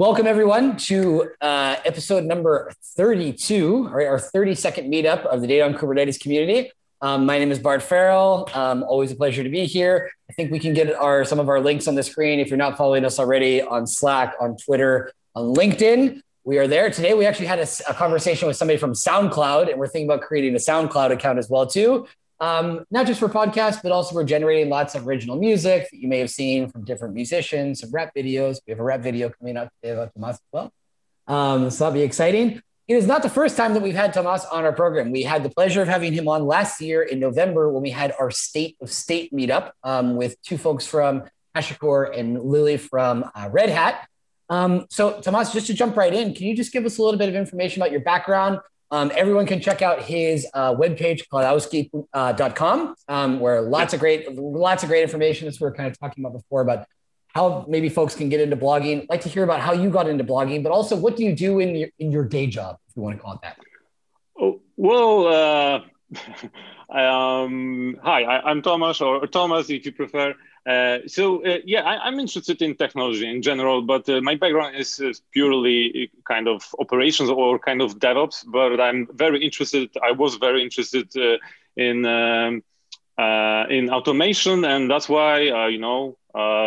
welcome everyone to uh, episode number 32, right, our 32nd meetup of the Data on Kubernetes community. Um, my name is Bart Farrell. Um, always a pleasure to be here. I think we can get our some of our links on the screen if you're not following us already on Slack, on Twitter, on LinkedIn. We are there today. We actually had a, a conversation with somebody from SoundCloud, and we're thinking about creating a SoundCloud account as well too. Um, not just for podcasts, but also we're generating lots of original music that you may have seen from different musicians, some rap videos. We have a rap video coming up about Tomas as well. Um, so that'll be exciting. It is not the first time that we've had Tomas on our program. We had the pleasure of having him on last year in November when we had our State of State meetup um, with two folks from HashiCorp and Lily from uh, Red Hat. Um, so, Tomas, just to jump right in, can you just give us a little bit of information about your background, um, everyone can check out his uh, webpage, cloudowski.com, um, where lots of great, lots of great information, as we are kind of talking about before, about how maybe folks can get into blogging. I'd like to hear about how you got into blogging, but also what do you do in your, in your day job, if you want to call it that? Oh, well, uh, um, hi, I, am Thomas, or Thomas, if you prefer. Uh, so uh, yeah, I, am interested in technology in general, but uh, my background is, is, purely kind of operations or kind of DevOps. But I'm very interested. I was very interested uh, in um, uh, in automation, and that's why you know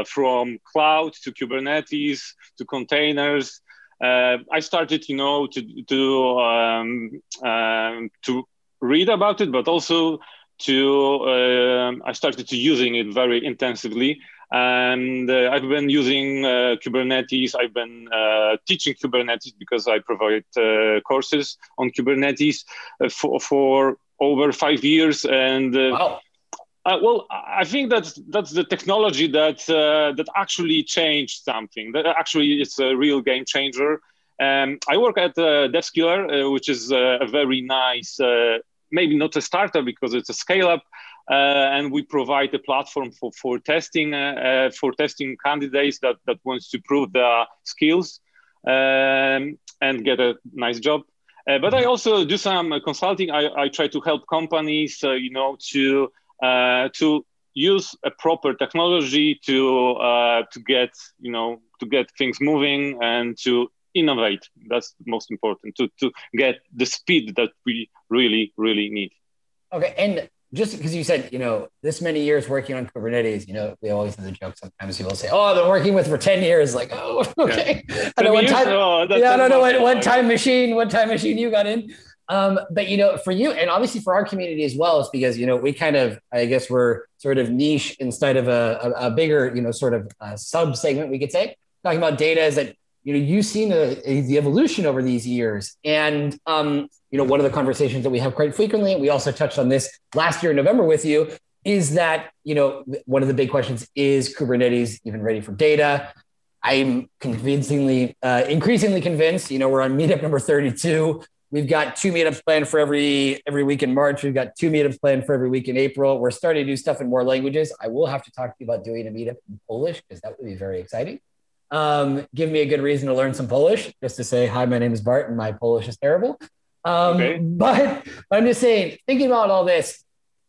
from cloud to Kubernetes to containers. I started, you know, to to um, um, to read about it, but also to uh, I started to using it very intensively and uh, I've been using uh, Kubernetes. I've been uh, teaching Kubernetes because I provide uh, courses on Kubernetes uh, for, for over five years. And wow. well, I think that's that's the technology that that actually changed something. That actually it's a real game changer. Um, I work at uh, DevSkiller, which is a very nice maybe not a startup because it's a scale up. Uh, and we provide a platform for, for testing uh, uh, for testing candidates that, that wants to prove their skills um, and get a nice job. Uh, but I also do some consulting. I, I try to help companies, uh, you know, to uh, to use a proper technology to to get you know to get things moving and to innovate. That's most important to, to get the speed that we really, really need. Okay. And just because you said, you know, this many years working on Kubernetes, you know, we always have the joke sometimes people say, oh, I've been working with for 10 years. Like, oh, okay. Yeah. I know one time, oh, yeah, I don't know what one time machine, what time machine you got in. Um, but you know, for you and obviously for our community as well, is because you know we kind of, I guess, we're sort of niche instead of a, a, a bigger, you know, sort of sub segment we could say. Talking about data is that you know you've seen a, a, the evolution over these years. And um, you know one of the conversations that we have quite frequently we also touched on this last year in november with you is that you know one of the big questions is kubernetes even ready for data. I'm convincingly uh, increasingly convinced you know we're on meetup number 32 we've got two meetups planned for every every week in march. We've got two meetups planned for every week in april. We're starting to do stuff in more languages. I will have to talk to you about doing a meetup in polish because that would be very exciting um, give me a good reason to learn some Polish, just to say, hi, my name is Bart and my Polish is terrible. Um, okay. But I'm just saying, thinking about all this,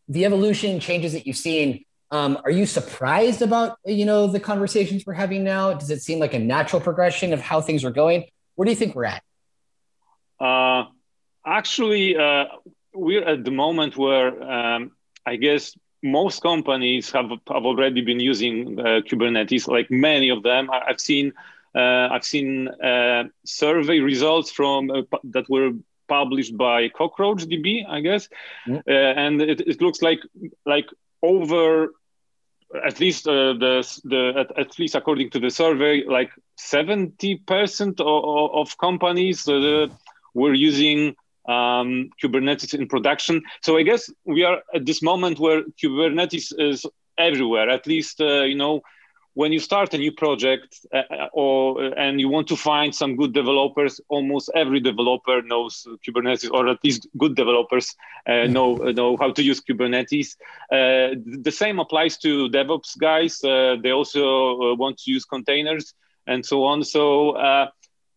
the evolution changes that you've seen, um, are you surprised about, you know, the conversations we're having now? Does it seem like a natural progression of how things are going? Where do you think we're at? Uh, actually, uh, we're at the moment where um, I guess most companies have, have already been using uh, Kubernetes, like many of them. I, have seen uh, I've seen uh, survey results from uh, that were published by CockroachDB, I guess, mm. and it, it, looks like like over at least uh, the the at, at, least according to the survey, like seventy percent of, of, companies were using um, Kubernetes in production. So I guess we are at this moment where Kubernetes is everywhere. At least uh, you know when you start a new project uh, uh or and you want to find some good developers. Almost every developer knows Kubernetes, or at least good developers uh, know know how to use Kubernetes. Uh, the same applies to DevOps guys. Uh, they also want to use containers and so on. So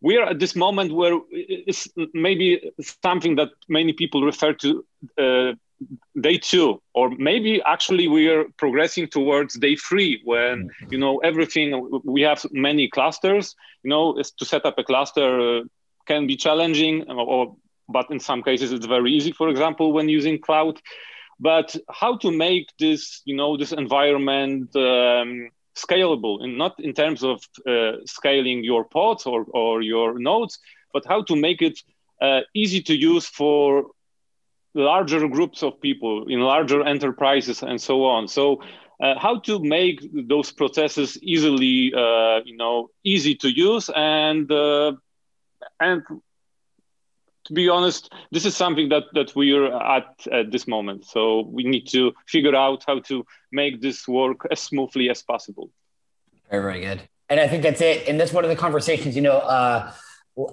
we are at this moment where it's maybe something that many people refer to uh, day two or maybe actually we are progressing towards day three when mm-hmm. you know everything we have many clusters you know to set up a cluster uh, can be challenging or but in some cases it's very easy for example when using cloud but how to make this you know this environment um, scalable and not in terms of uh, scaling your pods or, or your nodes but how to make it uh, easy to use for larger groups of people in larger enterprises and so on. So uh, how to make those processes easily uh, you know easy to use and uh, and to be honest, this is something that that we're at at this moment. So we need to figure out how to make this work as smoothly as possible. Very very good. And I think that's it. And that's one of the conversations. You know, uh,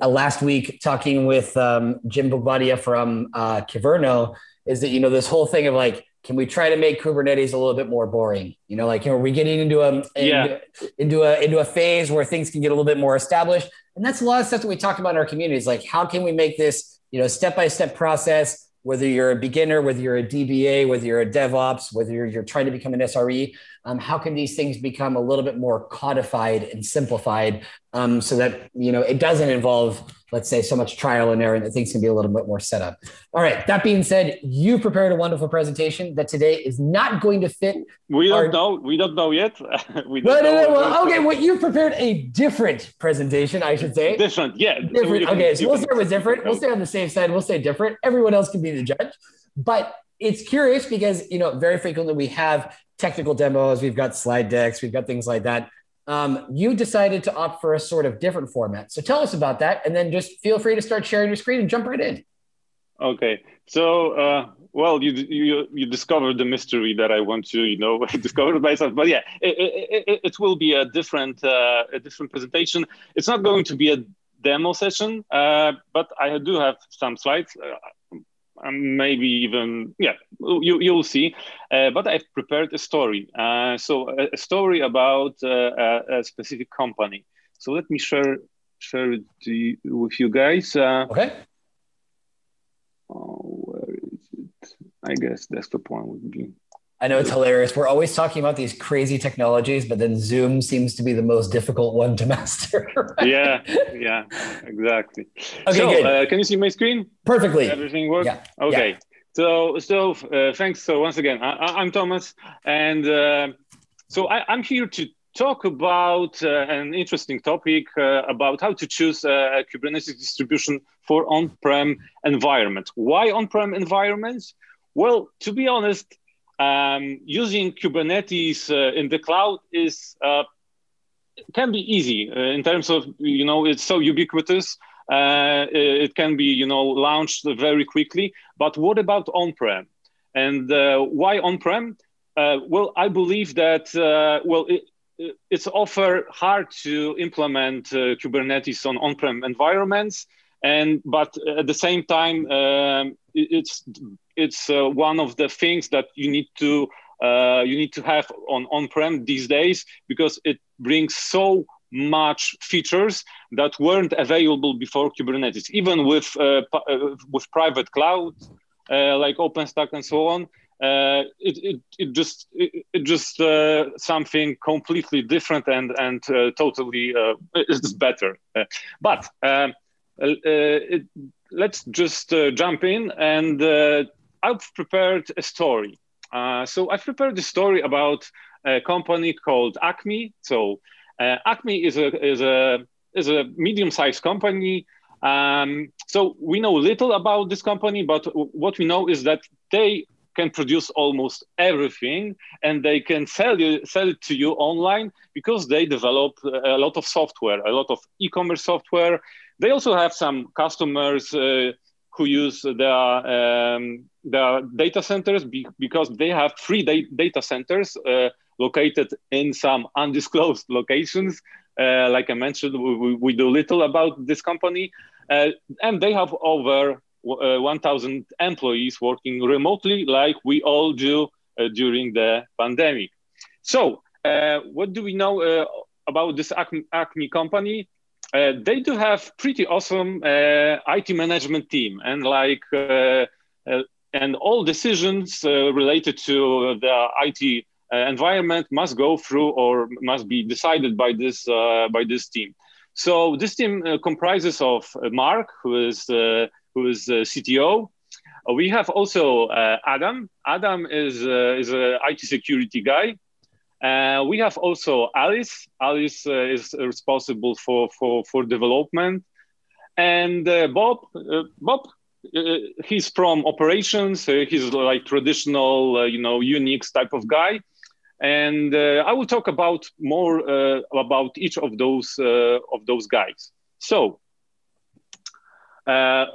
last week talking with um, Jim Bugwadia from uh, Kyverno is that you know this whole thing of like can we try to make Kubernetes a little bit more boring? You know, like, you know, are we getting into a, yeah. into a, into a phase where things can get a little bit more established? And that's a lot of stuff that we talk about in our communities. Like, how can we make this, you know, step-by-step process, whether you're a beginner, whether you're a DBA, whether you're a DevOps, whether you're, you're trying to become an SRE, um, how can these things become a little bit more codified and simplified um, so that you know it doesn't involve let's say so much trial and error and that things can be a little bit more set up. All right that being said you prepared a wonderful presentation that today is not going to fit we don't our... know. We don't know yet. We no, no, no, well, okay well you prepared a different presentation i should say. Different yeah. Different. okay so we'll start with different. We'll stay on the safe side. We'll say different. Everyone else can be the judge. But it's curious because you know very frequently we have technical demos, we've got slide decks, we've got things like that. Um, you decided to opt for a sort of different format. So tell us about that, and then just feel free to start sharing your screen and jump right in. Okay. So, uh, well, you, you you discovered the mystery that I want to, you know, discover myself. But yeah, it, it, it will be a different uh, a different presentation. It's not going to be a demo session, uh, but I do have some slides. Um, maybe even yeah you you'll see. Uh, but i've prepared a story. Uh, so a, a, story about uh, a, a, specific company. So let me share share it you, with you guys. Uh, okay. oh, where is it? I guess desktop one would be I know it's hilarious. We're always talking about these crazy technologies, but then Zoom seems to be the most difficult one to master. Right? Yeah, yeah, exactly. Okay, so, good. Uh, can you see my screen? Perfectly. Everything works? Yeah. Okay. Yeah. So, so uh, thanks. So once again, I, am Thomas, and uh, so I, am here to talk about uh, an interesting topic uh, about how to choose a Kubernetes distribution for on-prem environment. Why on-prem environments? Well, to be honest, um, using Kubernetes uh, in the cloud is uh, can be easy uh, in terms of you know it's so ubiquitous. Uh, it can be you know launched very quickly. But what about on-prem? And uh, why on-prem? Uh, well, I believe that well. It, it's often hard to implement Kubernetes on on-prem environments, and but at the same time, um, it's it's uh, one of the things that you need to uh, you need to have on on-prem these days because it brings so much features that weren't available before Kubernetes, even with uh, uh with private cloud uh, like OpenStack and so on. Uh, it, it, it just it, it just something completely different and and totally it's better. but um, it, let's just jump in and I've prepared a story. Uh, so I've prepared a story about a company called Acme. So uh, Acme is a is a is a medium-sized company. Um, so we know little about this company, but what we know is that they can produce almost everything, and they can sell you sell it to you online because they develop a lot of software, a lot of e-commerce software. They also have some customers. Uh, who use the um, data centers be, because they have three da- data centers uh, located in some undisclosed locations. Uh, like I mentioned, we, we, do little about this company, uh, and they have over uh, 1,000 employees working remotely, like we all do uh, during the pandemic. So, uh, what do we know about this Acme, Acme company? Uh, they do have pretty awesome uh, IT management team and like uh, and all decisions related to the IT environment must go through or must be decided by this by this team. So this team comprises of Mark, who is who is CTO, we have also uh, Adam. Adam is uh, is an IT security guy. Uh, we have also Alice. Alice uh, is responsible for, for, for development. And uh, Bob, uh, Bob, he's from operations. he's like traditional, you know, Unix type of guy. And I will talk about more about each of those of those guys. So uh,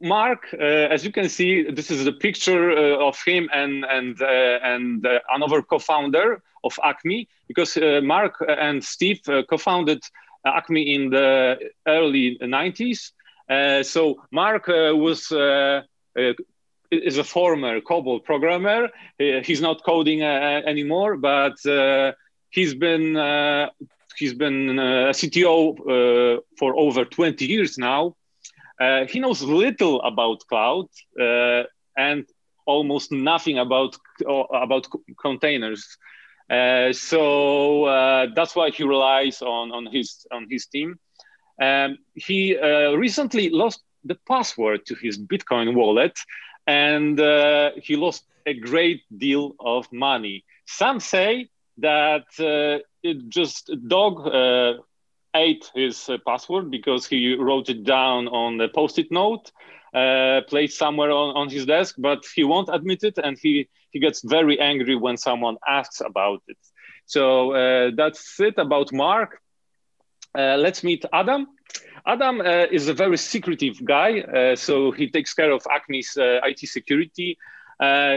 Mark, uh, as you can see, this is a picture uh, of him and and uh, and uh, another co-founder of Acme, because uh, Mark and Steve co-founded Acme in the early 90s. so Mark was is a former COBOL programmer. he's not coding anymore, but he's been he's been a CTO for over 20 years now uh, he knows little about cloud uh, and almost nothing about uh, about containers. Uh, so uh, that's why he relies on on his on his team. Um, he uh, recently lost the password to his Bitcoin wallet, and he lost a great deal of money. Some say that it just dog ate his uh, password because he wrote it down on a post-it note uh, placed somewhere on, on his desk but he won't admit it and he he gets very angry when someone asks about it. So uh, that's it about mark. Uh, let's meet adam. Adam uh, is a very secretive guy uh, so he takes care of acme's it security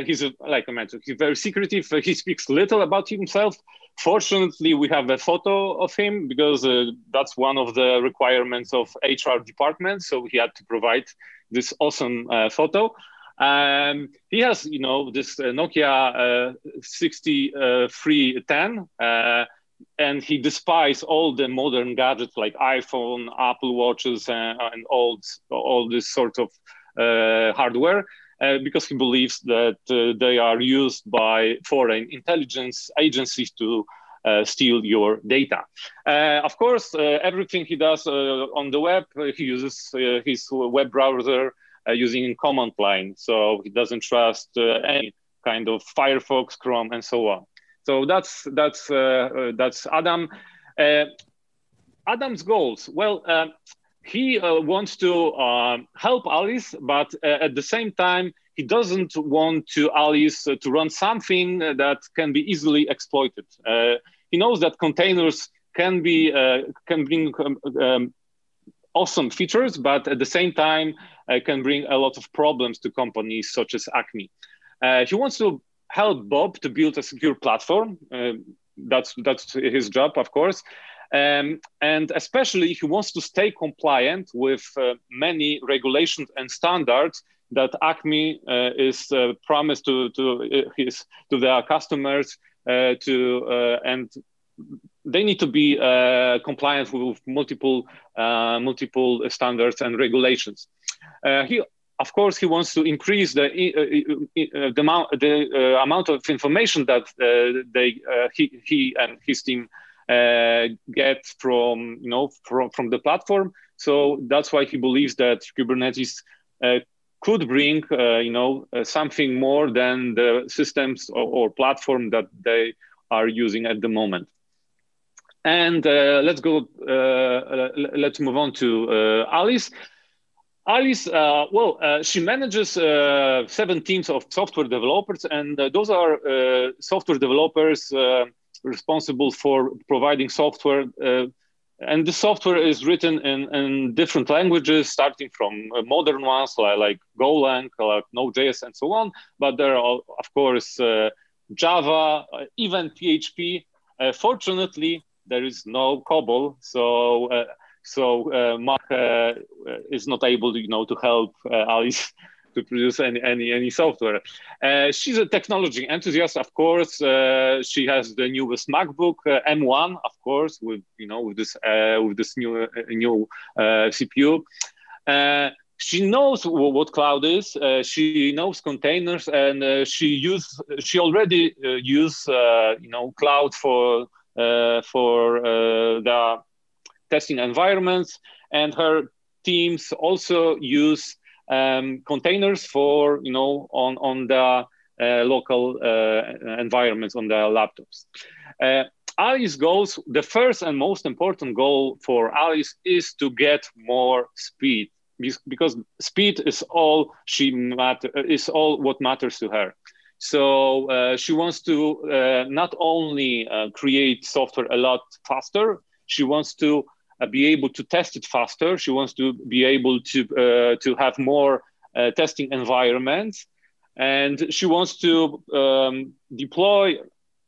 he's a, like i mentioned he's very secretive he speaks little about himself Fortunately, we have a photo of him because uh, that's one of the requirements of HR department. So he had to provide this awesome uh, photo. Um, he has, you know, this uh, Nokia uh, 6310, uh, and he despises all the modern gadgets like iPhone, Apple Watches, uh, and all, all this sort of hardware. Uh, because he believes that uh, they are used by foreign intelligence agencies to uh, steal your data. Uh, of course, uh, everything he does on the web, he uses his web browser using command line. So he doesn't trust any kind of Firefox, Chrome, and so on. So that's that's that's Adam. Adam's goals. Well, he uh, wants to uh, help Alice, but uh, at the same time, he doesn't want to Alice uh, to run something that can be easily exploited. Uh, he knows that containers can be uh, can bring um, um, awesome features, but at the same time, can bring a lot of problems to companies such as Acme. he wants to help Bob to build a secure platform. that's that's his job, of course. Um, and especially he wants to stay compliant with uh, many regulations and standards that Acme uh, is uh, promised to to uh, his to their customers uh, to uh, and they need to be compliant with multiple multiple standards and regulations. he of course, he wants to increase the uh, the amount the uh, amount of information that uh, they he he and his team get from you know from from the platform. So that's why he believes that Kubernetes uh, could bring uh, you know something more than the systems or, or, platform that they are using at the moment. And let's go. let's move on to Alice. Alice, uh, well, uh, she manages uh, seven teams of software developers, and those are software developers responsible for providing software. Uh, and the software is written in, in different languages, starting from uh, modern ones like, like Golang, like Node.js, and so on. But there are, of course, uh, Java, uh, even PHP. Uh, fortunately, there is no COBOL, so so Mark is not able, to, you know, to help Alice to produce any any, any software. Uh, she's a technology enthusiast, of course. Uh, she has the newest MacBook uh, M1, of course, with you know with this uh, with this new uh, new uh, CPU. she knows what cloud is. Uh, she knows containers, and uh, she use she already uh, use uh, you know cloud for uh, for uh, the testing environments, and her teams also use um, containers for you know on on the local environments on the laptops. Alice goals, the first and most important goal for Alice is to get more speed because speed is all she matter is all what matters to her. So uh, she wants to uh, not only uh, create software a lot faster, she wants to uh, be able to test it faster. She wants to be able to uh, to have more uh, testing environments, and she wants to um, deploy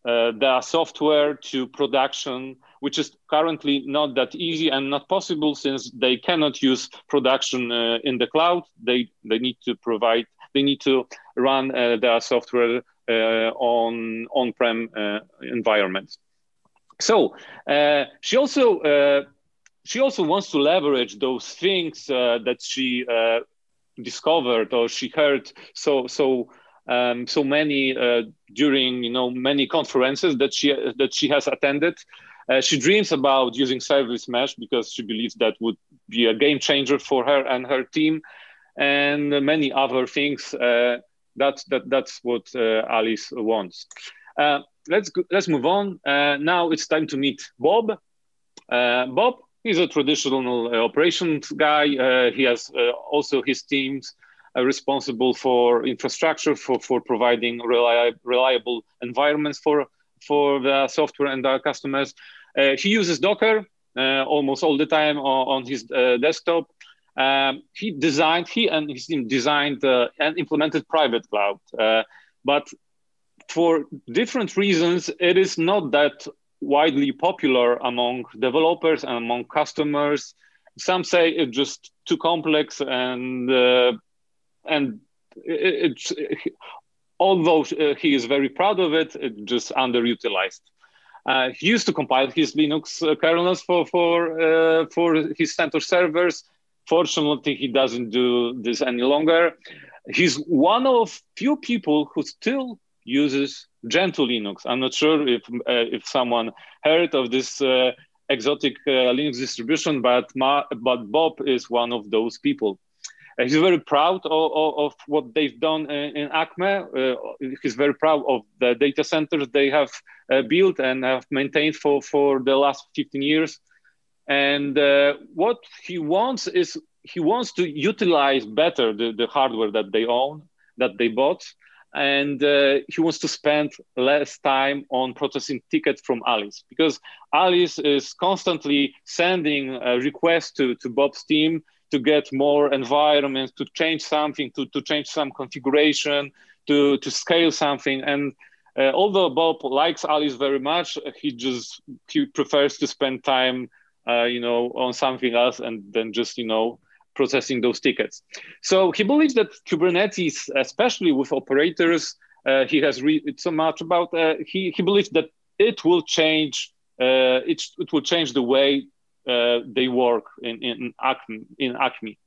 the software to production which is currently not that easy and not possible since they cannot use production uh, in the cloud. They they need to provide they need to run uh, their software uh, on on-prem uh, environments. So uh, she also uh, she also wants to leverage those things that she discovered or she heard so so um, so many uh, during you know many conferences that she that she has attended uh, she dreams about using service mesh because she believes that would be a game changer for her and her team, and many other things. Uh, that's that, that's what uh, Alice wants. Uh, let's go, let's move on. Uh, now it's time to meet Bob. Uh, Bob is a traditional operations guy. he has also his teams responsible for infrastructure for for providing reliable reliable environments for for the software and our customers. Uh, he uses Docker uh, almost all the time on, on his uh, desktop. Um, he designed, he and his team designed and implemented private cloud. but for different reasons, it is not that widely popular among developers and among customers. Some say it's just too complex and uh, and it, it's although he is very proud of it, it's just underutilized. Uh, he used to compile his Linux uh, kernels for for uh, for his CentOS servers. Fortunately, he doesn't do this any longer. He's one of few people who still uses Gentoo Linux. I'm not sure if uh, if someone heard of this uh, exotic uh, Linux distribution, but Ma- but Bob is one of those people. He's very proud of, of, of, what they've done in, in Acme. Uh, he's very proud of the data centers they have uh, built and have maintained for, for the last 15 years. And uh, what he wants is he wants to utilize better the, the hardware that they own, that they bought. And uh, he wants to spend less time on processing tickets from Alice because Alice is constantly sending a request to, to Bob's team to get more environments, to change something, to, to change some configuration, to, to scale something. And uh, although Bob likes Alice very much, he just he prefers to spend time, uh, you know, on something else and then just, you know, processing those tickets. So he believes that Kubernetes, especially with operators, uh, he has read so much about. Uh, he he believes that it will change. Uh, it it will change the way uh, they work in in Acme. In Acme.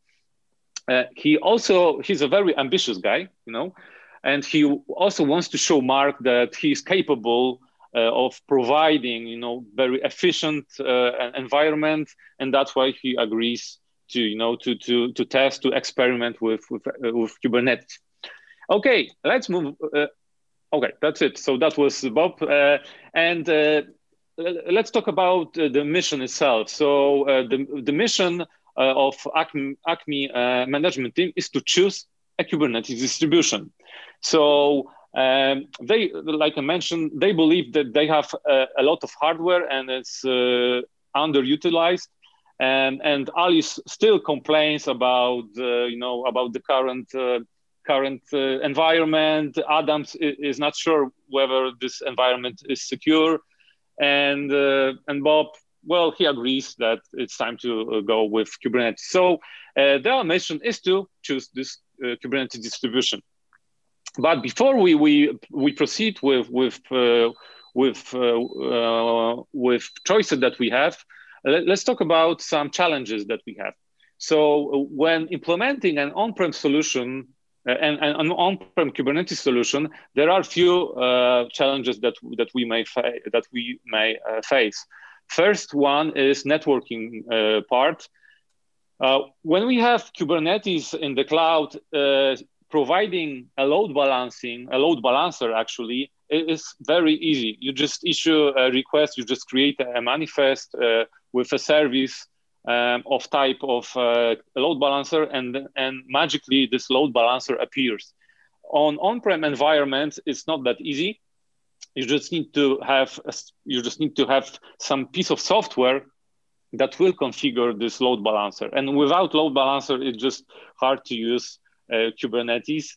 Uh, he also he's a very ambitious guy, you know, and he also wants to show Mark that he's capable uh, of providing, you know, very efficient environment, and that's why he agrees to, you know, to to to test, to experiment with with, uh, with Kubernetes. Okay, let's move. Uh, okay, that's it. So that was Bob, and let's talk about uh, the mission itself. So uh, the, the mission uh, of Acme, Acme management team is to choose a Kubernetes distribution. So um, they, like I mentioned, they believe that they have a, lot of hardware and it's uh, underutilized. And, and Alice still complains about, uh, you know, about the current uh, current environment. Adams is not sure whether this environment is secure and uh, and Bob, well, he agrees that it's time to uh, go with Kubernetes. So uh, their mission is to choose this uh, Kubernetes distribution. But before we we we proceed with with uh, with uh, with choices that we have, let, us talk about some challenges that we have. So when implementing an on-prem solution uh, and, and, an on-prem Kubernetes solution, there are few uh, challenges that that we may fa- that we may uh, face. First one is networking uh, part. Uh, when we have Kubernetes in the cloud, uh, providing a load balancing, a load balancer actually, is very easy. You just issue a request, you just create a manifest with a service um, of type of uh, load balancer, and and magically this load balancer appears. On on-prem environments, it's not that easy. You just need to have a, you just need to have some piece of software that will configure this load balancer. And without load balancer, it's just hard to use uh, Kubernetes.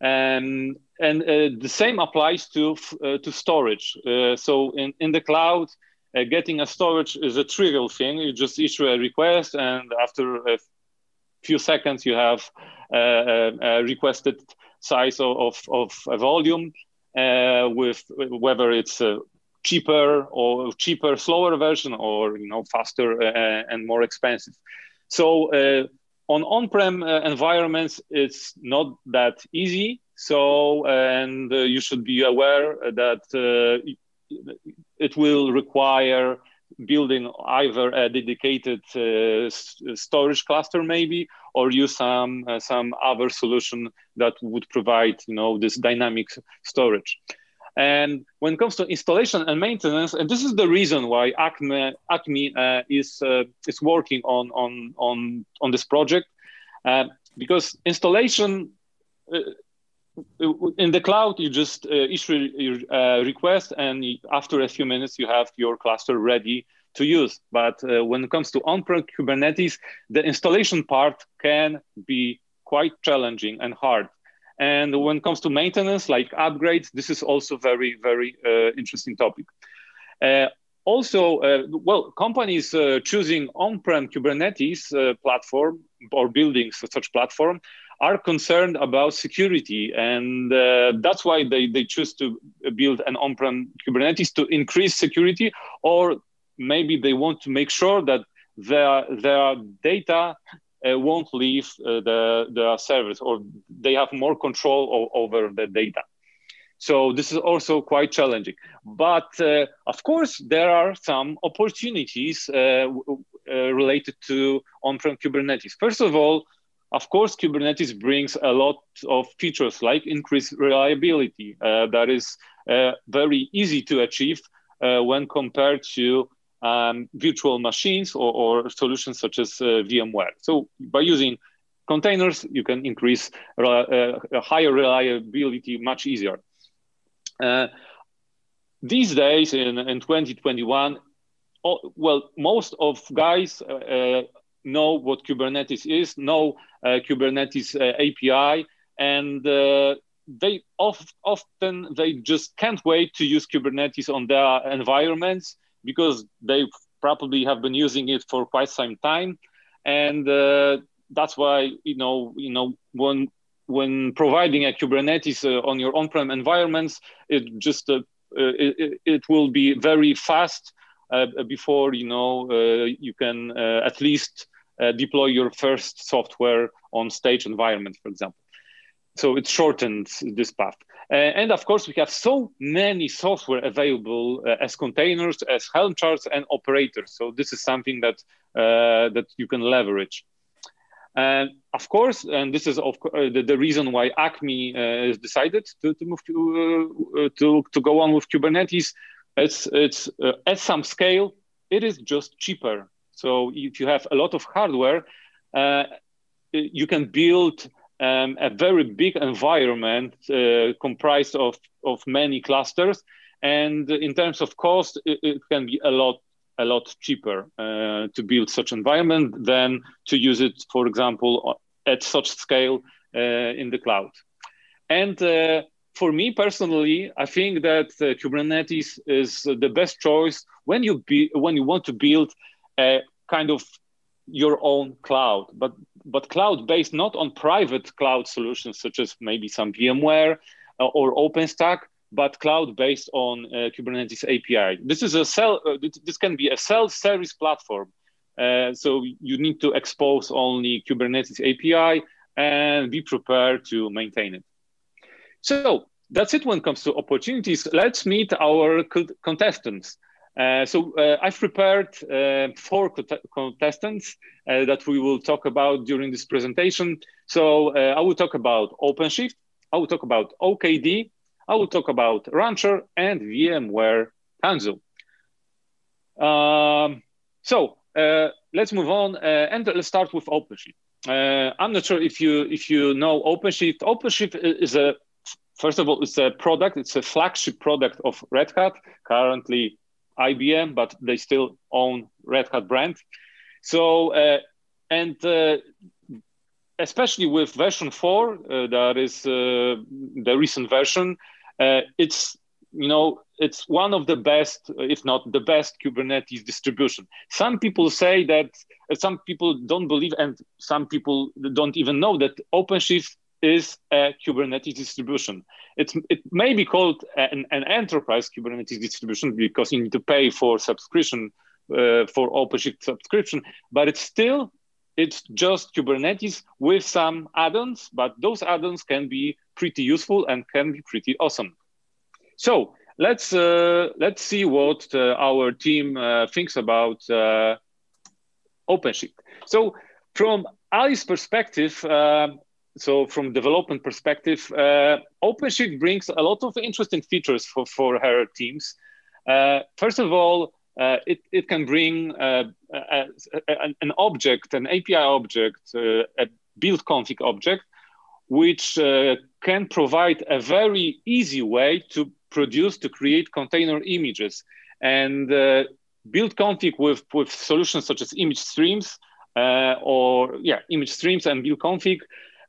And and uh, the same applies to uh, to storage. Uh, so in in the cloud uh, getting a storage is a trivial thing. You just issue a request, and after a few seconds, you have uh, a, requested size of, of, of a volume uh, with whether it's a cheaper or cheaper, slower version, or you know faster uh, and more expensive. So uh, on on-prem uh, environments, it's not that easy. So and you should be aware that it will require building either a dedicated uh, storage cluster maybe or use some uh, some other solution that would provide you know this dynamic storage and when it comes to installation and maintenance and this is the reason why acme acme uh, is uh, is working on on on on this project uh, because installation uh, in the cloud, you just uh, issue your uh, request, and after a few minutes, you have your cluster ready to use. But when it comes to on-prem Kubernetes, the installation part can be quite challenging and hard. And when it comes to maintenance, like upgrades, this is also very, very uh, interesting topic. Uh, also, uh, well, companies choosing on-prem Kubernetes platform or building such platform are concerned about security. And uh, that's why they, they choose to build an on prem Kubernetes to increase security, or maybe they want to make sure that their, their data uh, won't leave uh, the, the servers or they have more control over the data. So this is also quite challenging. But uh, of course, there are some opportunities uh, uh, related to on-prem Kubernetes. First of all, of course, Kubernetes brings a lot of features like increased reliability uh, that is very easy to achieve when compared to um, virtual machines or, or, solutions such as uh, VMware. So by using containers, you can increase uh, higher reliability much easier. Uh, these days in, in 2021, all, well, most of guys know what Kubernetes is, know uh, Kubernetes uh, API, and uh, they of, often they just can't wait to use Kubernetes on their environments because they probably have been using it for quite some time, and that's why you know you know when when providing a Kubernetes uh, on your on-prem environments, it just uh, it, it, will be very fast uh, before you know you can at least uh, deploy your first software on stage environment, for example. So it shortens this path. Uh, and of course, we have so many software available uh, as containers, as Helm charts, and operators. So this is something that uh, that you can leverage. And of course, and this is of uh, the, the, reason why Acme has decided to, to move to, to to go on with Kubernetes. It's it's at some scale, it is just cheaper so if you have a lot of hardware, uh, you can build um, a very big environment uh, comprised of, of many clusters. And in terms of cost, it, it can be a lot a lot cheaper uh, to build such environment than to use it, for example, at such scale uh, in the cloud. And uh, for me personally, I think that uh, Kubernetes is the best choice when you be, when you want to build a kind of your own cloud, but but cloud based not on private cloud solutions such as maybe some VMware uh, or OpenStack, but cloud based on uh, Kubernetes API. This is a cell. Uh, this can be a self-service platform Uh, so you need to expose only Kubernetes API and be prepared to maintain it. So that's it when it comes to opportunities. Let's meet our contestants. Uh, so uh, I've prepared uh, four contestants uh, that we will talk about during this presentation. So uh, I will talk about OpenShift, I will talk about OKD, I will talk about Rancher and VMware Tanzu. Um, so let's move on and let's start with OpenShift. I'm not sure if you if you know OpenShift. OpenShift is a first of all, it's a product, it's a flagship product of Red Hat, currently IBM, but they still own Red Hat brand. So, uh, and uh, especially with version four, uh, that is uh, the recent version, it's you know it's one of the best, if not the best, Kubernetes distribution. Some people say that some people don't believe, and some people don't even know that OpenShift is a Kubernetes distribution. It's, it may be called an, an, enterprise Kubernetes distribution because you need to pay for subscription uh, for OpenShift subscription, but it's still it's just Kubernetes with some add-ons, but those add-ons can be pretty useful and can be pretty awesome. So let's uh, let's see what uh, our team uh, thinks about uh, OpenShift. So from Ali's perspective, um, so from development perspective, uh, OpenShift brings a lot of interesting features for, for her teams. Uh, first of all, uh, it, it can bring uh, a, a, an object, an API object, uh, a build config object, which uh, can provide a very easy way to produce, to create container images. And build config with, with solutions such as image streams, or yeah, image streams and build config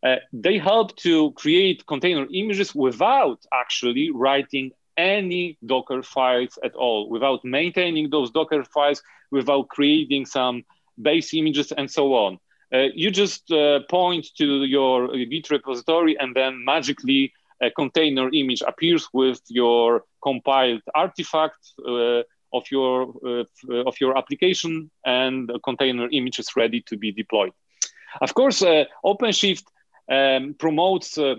uh, they help to create container images without actually writing any Docker files at all, without maintaining those Docker files, without creating some base images and so on. Uh, you just uh, point to your Git repository and then magically a container image appears with your compiled artifact uh, of your uh, of your application and the container image is ready to be deployed. Of course, uh, OpenShift um, promotes uh,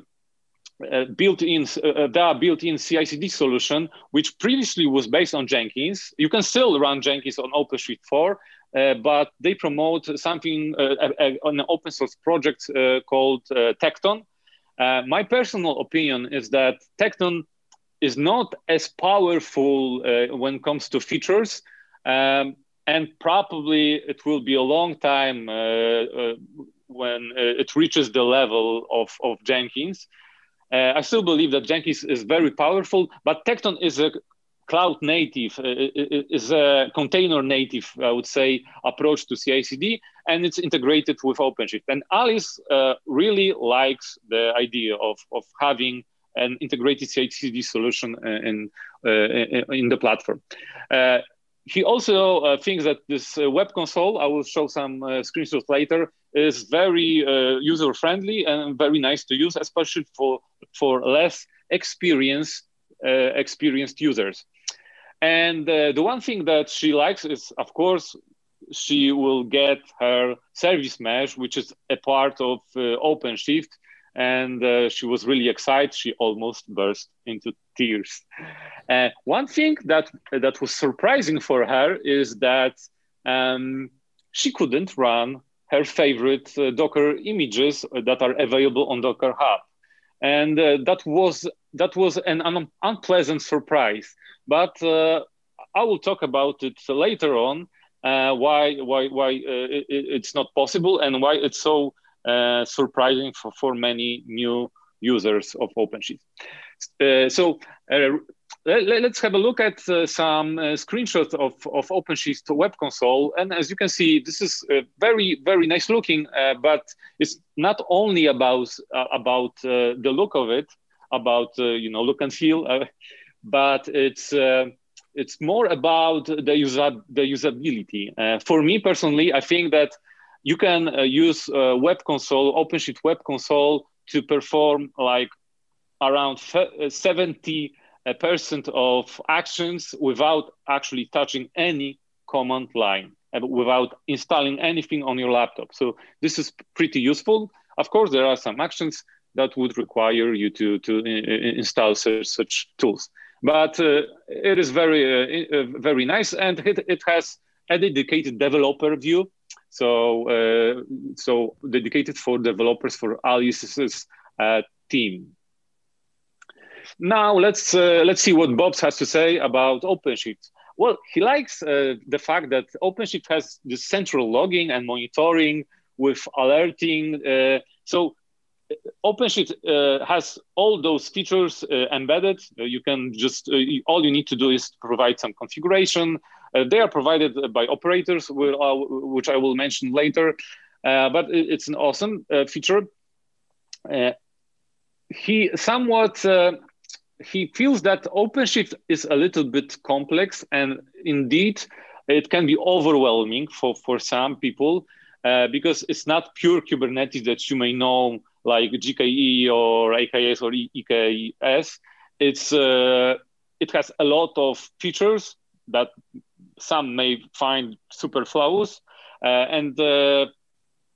uh, built-in uh, the built-in CI/CD solution, which previously was based on Jenkins. You can still run Jenkins on OpenShift 4, uh, but they promote something uh, an open source project uh, called Tekton. my personal opinion is that Tekton is not as powerful when it comes to features. Um, and probably it will be a long time when uh, it reaches the level of, of Jenkins. Uh, I still believe that Jenkins is very powerful, but Tekton is a cloud native, uh, is a container native, I would say, approach to CI/CD, and it's integrated with OpenShift. And Alice uh, really likes the idea of, of having an integrated CI/CD solution in uh, in the platform. He also uh, thinks that this uh, web console, I will show some uh, screenshots later, is very uh, user friendly and very nice to use, especially for, for less experienced, uh, experienced users. And uh, the one thing that she likes is, of course, she will get her service mesh, which is a part of OpenShift. And she was really excited. She almost burst into tears. Uh, one thing that that was surprising for her is that um, she couldn't run her favorite uh, Docker images that are available on Docker Hub, and uh, that was that was an un- unpleasant surprise. But uh, I will talk about it later on. Uh, why why why uh, it, it's not possible and why it's so surprising for, for many new users of OpenShift. Uh, so uh, let, us have a look at uh, some uh, screenshots of, of OpenShift web console. And as you can see, this is uh, very, very nice looking, uh, but it's not only about, about the look of it, about, you know, look and feel, but it's, it's more about the, user, the usability. for me personally, I think that you can use web console, OpenShift web console to perform like around 70 percent of actions without actually touching any command line. without installing anything on your laptop. So this is pretty useful. Of course, there are some actions that would require you to, to install such, such tools. But uh, it is very, uh, uh, very nice and it, it has a dedicated developer view. So, uh, so dedicated for developers for Alice's uh, team. Now let's uh, let's see what Bobs has to say about OpenShift. Well, he likes uh, the fact that OpenShift has the central logging and monitoring with alerting. Uh, so uh, OpenShift uh, has all those features uh, embedded. Uh, you can just, all you need to do is provide some configuration. they are provided by operators, which I will mention later. but it's an awesome feature. he somewhat he feels that OpenShift is a little bit complex, and indeed, it can be overwhelming for, for some people uh, because it's not pure Kubernetes that you may know, like GKE or AKS or EKS. It's uh, it has a lot of features that some may find super flawless, uh, and uh,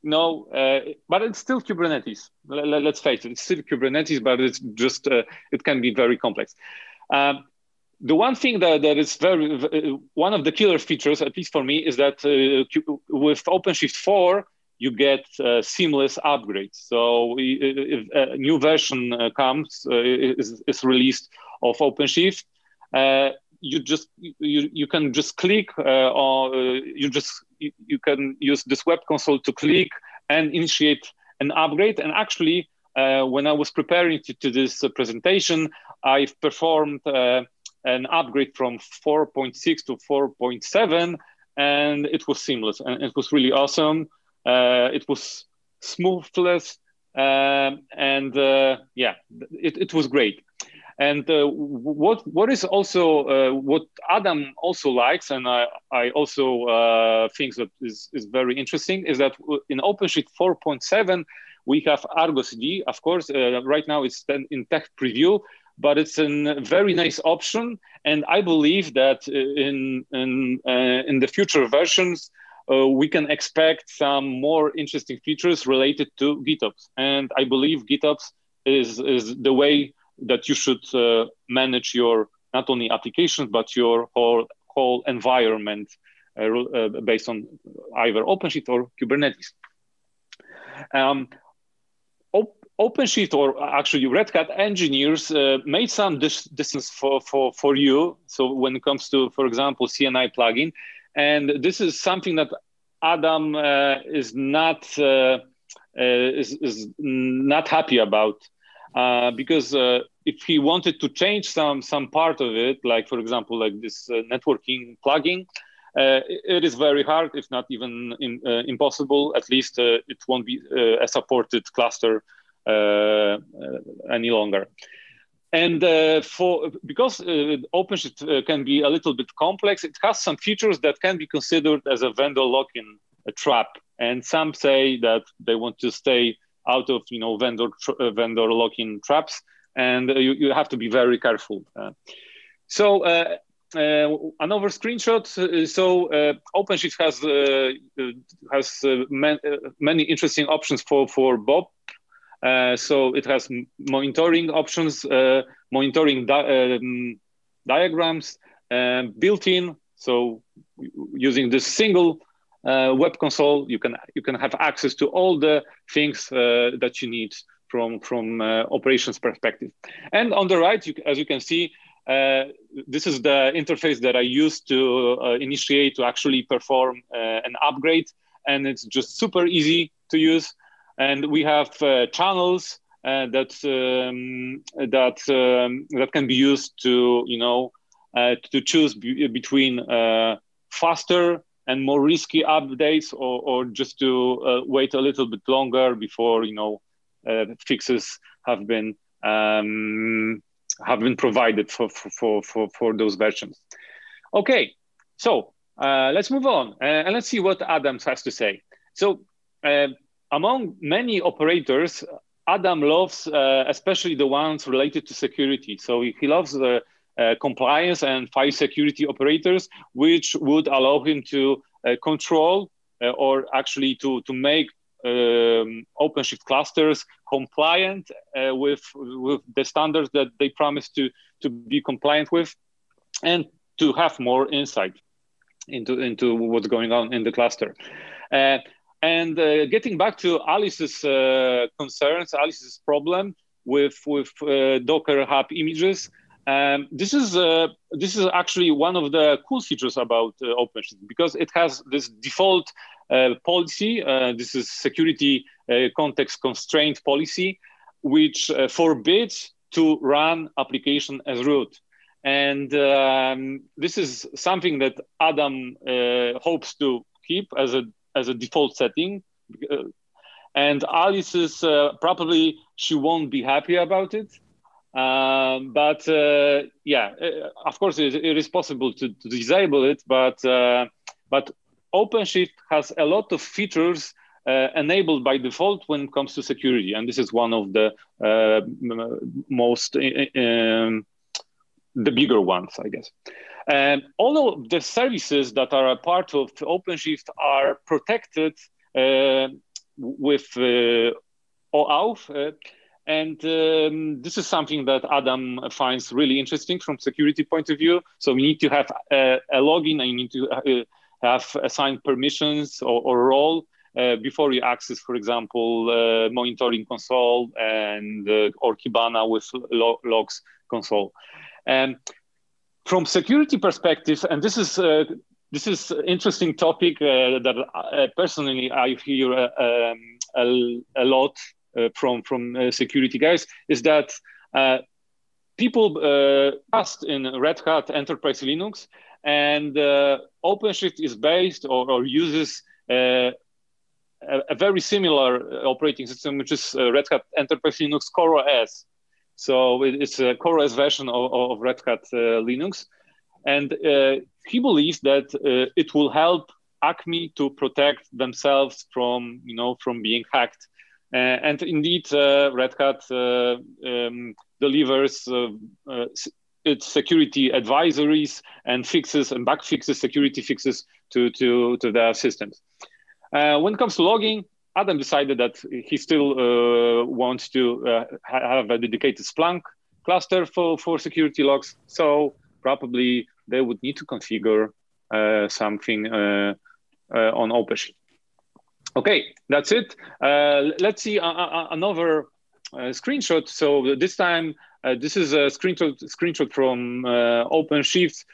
no, uh, but it's still Kubernetes. Let, us face it, it's still Kubernetes, but it's just uh, it can be very complex. Um, the one thing that, that is very uh, one of the killer features, at least for me, is that uh, with OpenShift 4, you get uh, seamless upgrades. So if a new version uh, comes, is, is released of OpenShift, you just you, you can just click uh, or uh, you just you, you, can use this web console to click and initiate an upgrade. And actually uh, when i was preparing to, to this uh, presentation i've performed uh, an upgrade from 4.6 to 4.7 and it was seamless and it was really awesome. Uh, it was smoothless um, and yeah it, it was great and uh, what what is also uh, what Adam also likes, and I, I also uh, think that is, is very interesting, is that in OpenShift 4.7 we have Argo CD. Of course, uh, right now it's in tech preview, but it's a very nice option, and I believe that in in uh, in the future versions. Uh, we can expect some more interesting features related to GitOps. And I believe GitOps is, is the way that you should uh, manage your not only applications but your whole whole environment uh, uh, based on either OpenShift or Kubernetes. Um, OpenShift or actually Red Hat engineers uh, made some dis- distance for, for, for you. So when it comes to, for example, CNI plugin, and this is something that Adam uh, is not uh, is, is not happy about uh, because uh, if he wanted to change some some part of it, like for example, like this uh, networking plugin, uh, it is very hard, if not even in, uh, impossible. At least it won't be a supported cluster any longer. And for because OpenShift can be a little bit complex, it has some features that can be considered as a vendor lock-in trap. And some say that they want to stay out of you know vendor uh, vendor lock-in traps, and you, you have to be very careful. Uh, so uh, uh another screenshot. Uh, so uh, OpenShift has has man, many interesting options for for Bob. so it has monitoring options, monitoring di um, diagrams built in. So using this single web console, you can you can have access to all the things uh, that you need from from uh, operations perspective. And on the right, you, as you can see, uh, this is the interface that I used to uh, initiate to actually perform uh, an upgrade, and it's just super easy to use. And we have channels that um, that um, that can be used to you know to choose between faster and more risky updates or, or just to uh, wait a little bit longer before you know uh, fixes have been um, have been provided for, for, for, for those versions. Okay so uh, let's move on uh, and let's see what adams has to say. So uh, among many operators adam loves uh, especially the ones related to security. So he loves the compliance and file security operators, which would allow him to control or actually to, to make um, OpenShift clusters compliant uh, with with the standards that they promise to to be compliant with, and to have more insight into into what's going on in the cluster. Uh, and uh, getting back to Alice's uh, concerns, Alice's problem with with uh, Docker Hub images. Um, this is uh, this is actually one of the cool features about OpenShift because it has this default uh, policy. Uh, this is security uh, context constraint policy, which forbids to run application as root. And um, this is something that Adam hopes to keep as a as a default setting. and Alice is probably she won't be happy about it. Um, but uh, yeah, of course, it, it is possible to, to disable it. But uh, but OpenShift has a lot of features uh, enabled by default when it comes to security, and this is one of the uh, most uh, um, the bigger ones, I guess. And all of the services that are a part of OpenShift are protected uh, with uh, OAuth. And um, this is something that Adam finds really interesting from security point of view. So we need to have a, a login and you need to uh, have assigned permissions or, or role uh, before you access, for example, uh, monitoring console and uh, or Kibana with lo- logs console. And from security perspective, and this is uh, this is interesting topic uh, that personally I hear um, a, a, lot from from security guys is that people trust in Red Hat Enterprise Linux and uh, OpenShift is based or, or uses uh, a, very similar operating system, which is uh, Red Hat Enterprise Linux CoreOS. So it's a CoreOS version of, of Red Hat uh, Linux. And uh, he believes that uh, it will help Acme to protect themselves from, you know, from being hacked. And indeed, Red Hat um, delivers its security advisories and fixes and bug fixes, security fixes to, to, to their systems. Uh, when it comes to logging, Adam decided that he still uh, wants to uh, have a dedicated Splunk cluster for, for security logs. So probably they would need to configure uh, something uh, uh, on OpenShift. Okay, that's it. Uh, let's see uh, uh, another screenshot. So this time uh, this is a screenshot, screenshot from uh, OpenShift.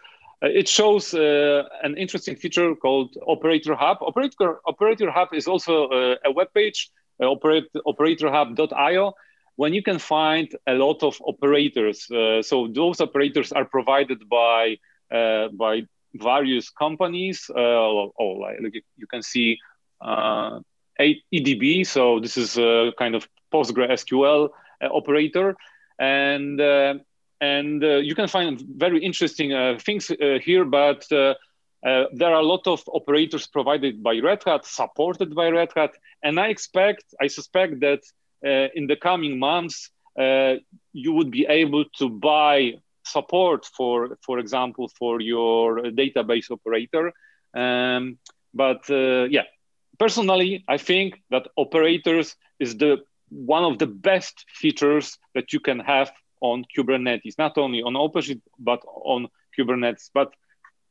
Uh, it shows an interesting feature called Operator Hub. Operator, Operator Hub is also a web page, operate, operatorhub.io, when you can find a lot of operators. so those operators are provided by by various companies. Uh, oh, like you can see uh, EDB. So this is a kind of PostgreSQL uh, operator and uh, and uh, you can find very interesting uh, things here, but. Uh, there are a lot of operators provided by Red Hat, supported by Red Hat, and I expect, I suspect that uh, in the coming months uh, you would be able to buy support for, for example, for your database operator. Um, but yeah, personally, I think that operators is the one of the best features that you can have on Kubernetes, not only on OpenShift, but on Kubernetes. But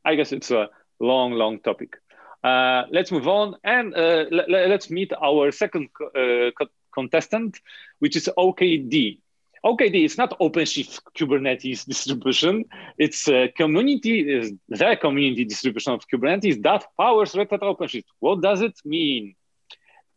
I guess it's a long, long topic. Uh, let's move on and uh, let's meet our second uh, contestant, which is OKD. OKD is not OpenShift Kubernetes distribution. It's a community, is the community distribution of Kubernetes that powers Red Hat OpenShift. What does it mean?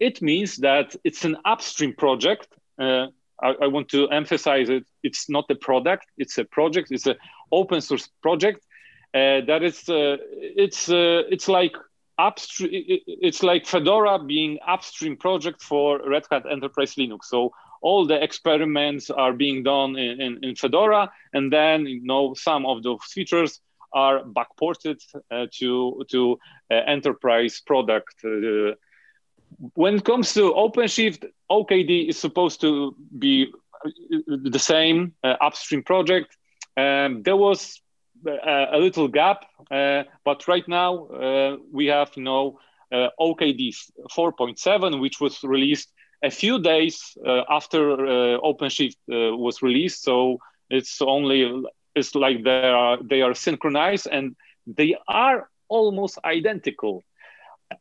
It means that it's an upstream project. Uh, I, I, want to emphasize it. It's not a product. It's a project. It's an open source project. Uh, that is, uh, it's uh, it's like upstream. It's like Fedora being upstream project for Red Hat Enterprise Linux. So all the experiments are being done in, in, in Fedora, and then you know some of those features are backported uh, to to uh, enterprise product uh, when it comes to OpenShift, OKD is supposed to be the same uh, upstream project. Um, there was a, a little gap, but right now we have you know OKD 4.7, which was released a few days after OpenShift was released. So it's only it's like they are they are synchronized and they are almost identical.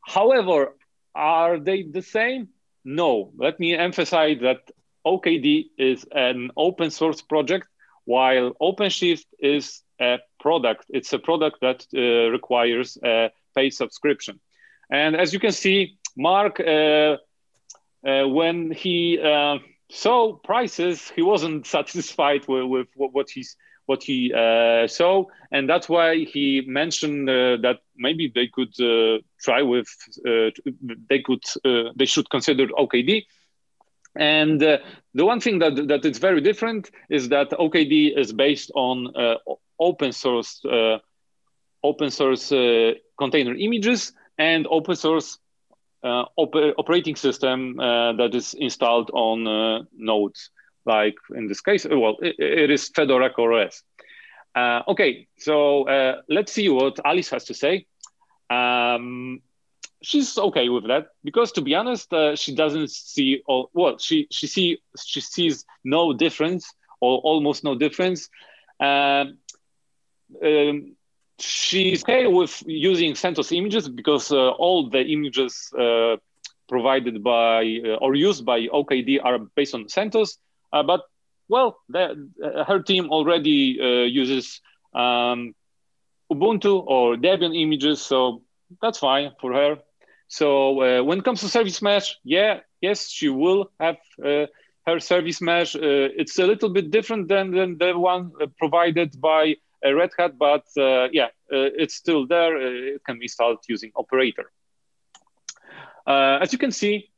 However, are they the same? No. Let me emphasize that OKD is an open source project, while OpenShift is a product. It's a product that uh, requires a paid subscription. And as you can see, Mark, uh, uh, when he uh, saw prices, he wasn't satisfied with, with what he's what he uh, saw, and that's why he mentioned uh, that maybe they could uh, try with uh, they could they should consider OKD. And the one thing that that is very different is that OKD is based on open source open source container images and open source op operating system that is installed on nodes like in this case, well, it, it is Fedora CoreOS. Uh, okay, so uh, let's see what Alice has to say. Um, she's okay with that because, to be honest, uh, she doesn't see all. Well, she she see she sees no difference or almost no difference. Um, um, she's okay with using CentOS images because uh, all the images uh, provided by uh, or used by OKD are based on CentOS. Uh, but well, the, uh, her team already uh, uses um, Ubuntu or Debian images, so that's fine for her. So when it comes to service mesh, yeah, yes, she will have her service mesh. It's a little bit different than, than the one provided by Red Hat, but yeah, it's still there. it can be installed using operator. as you can see,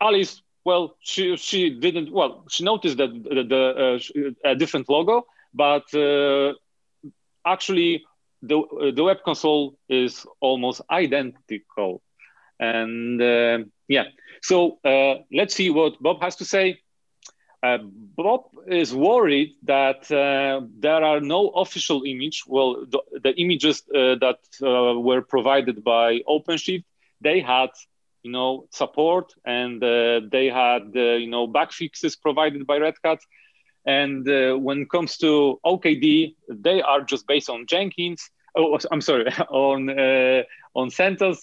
Alice well, she she didn't. Well, she noticed that the, the uh, a different logo, but uh, actually the uh, the web console is almost identical. And uh, yeah, so uh, let's see what Bob has to say. Uh, Bob is worried that there are no official image. Well, the, the images that were provided by OpenShift, they had you know support and uh, they had uh, you know bug fixes provided by red hat. And uh, when it comes to okd they are just based on jenkins oh i'm sorry on uh, on centos.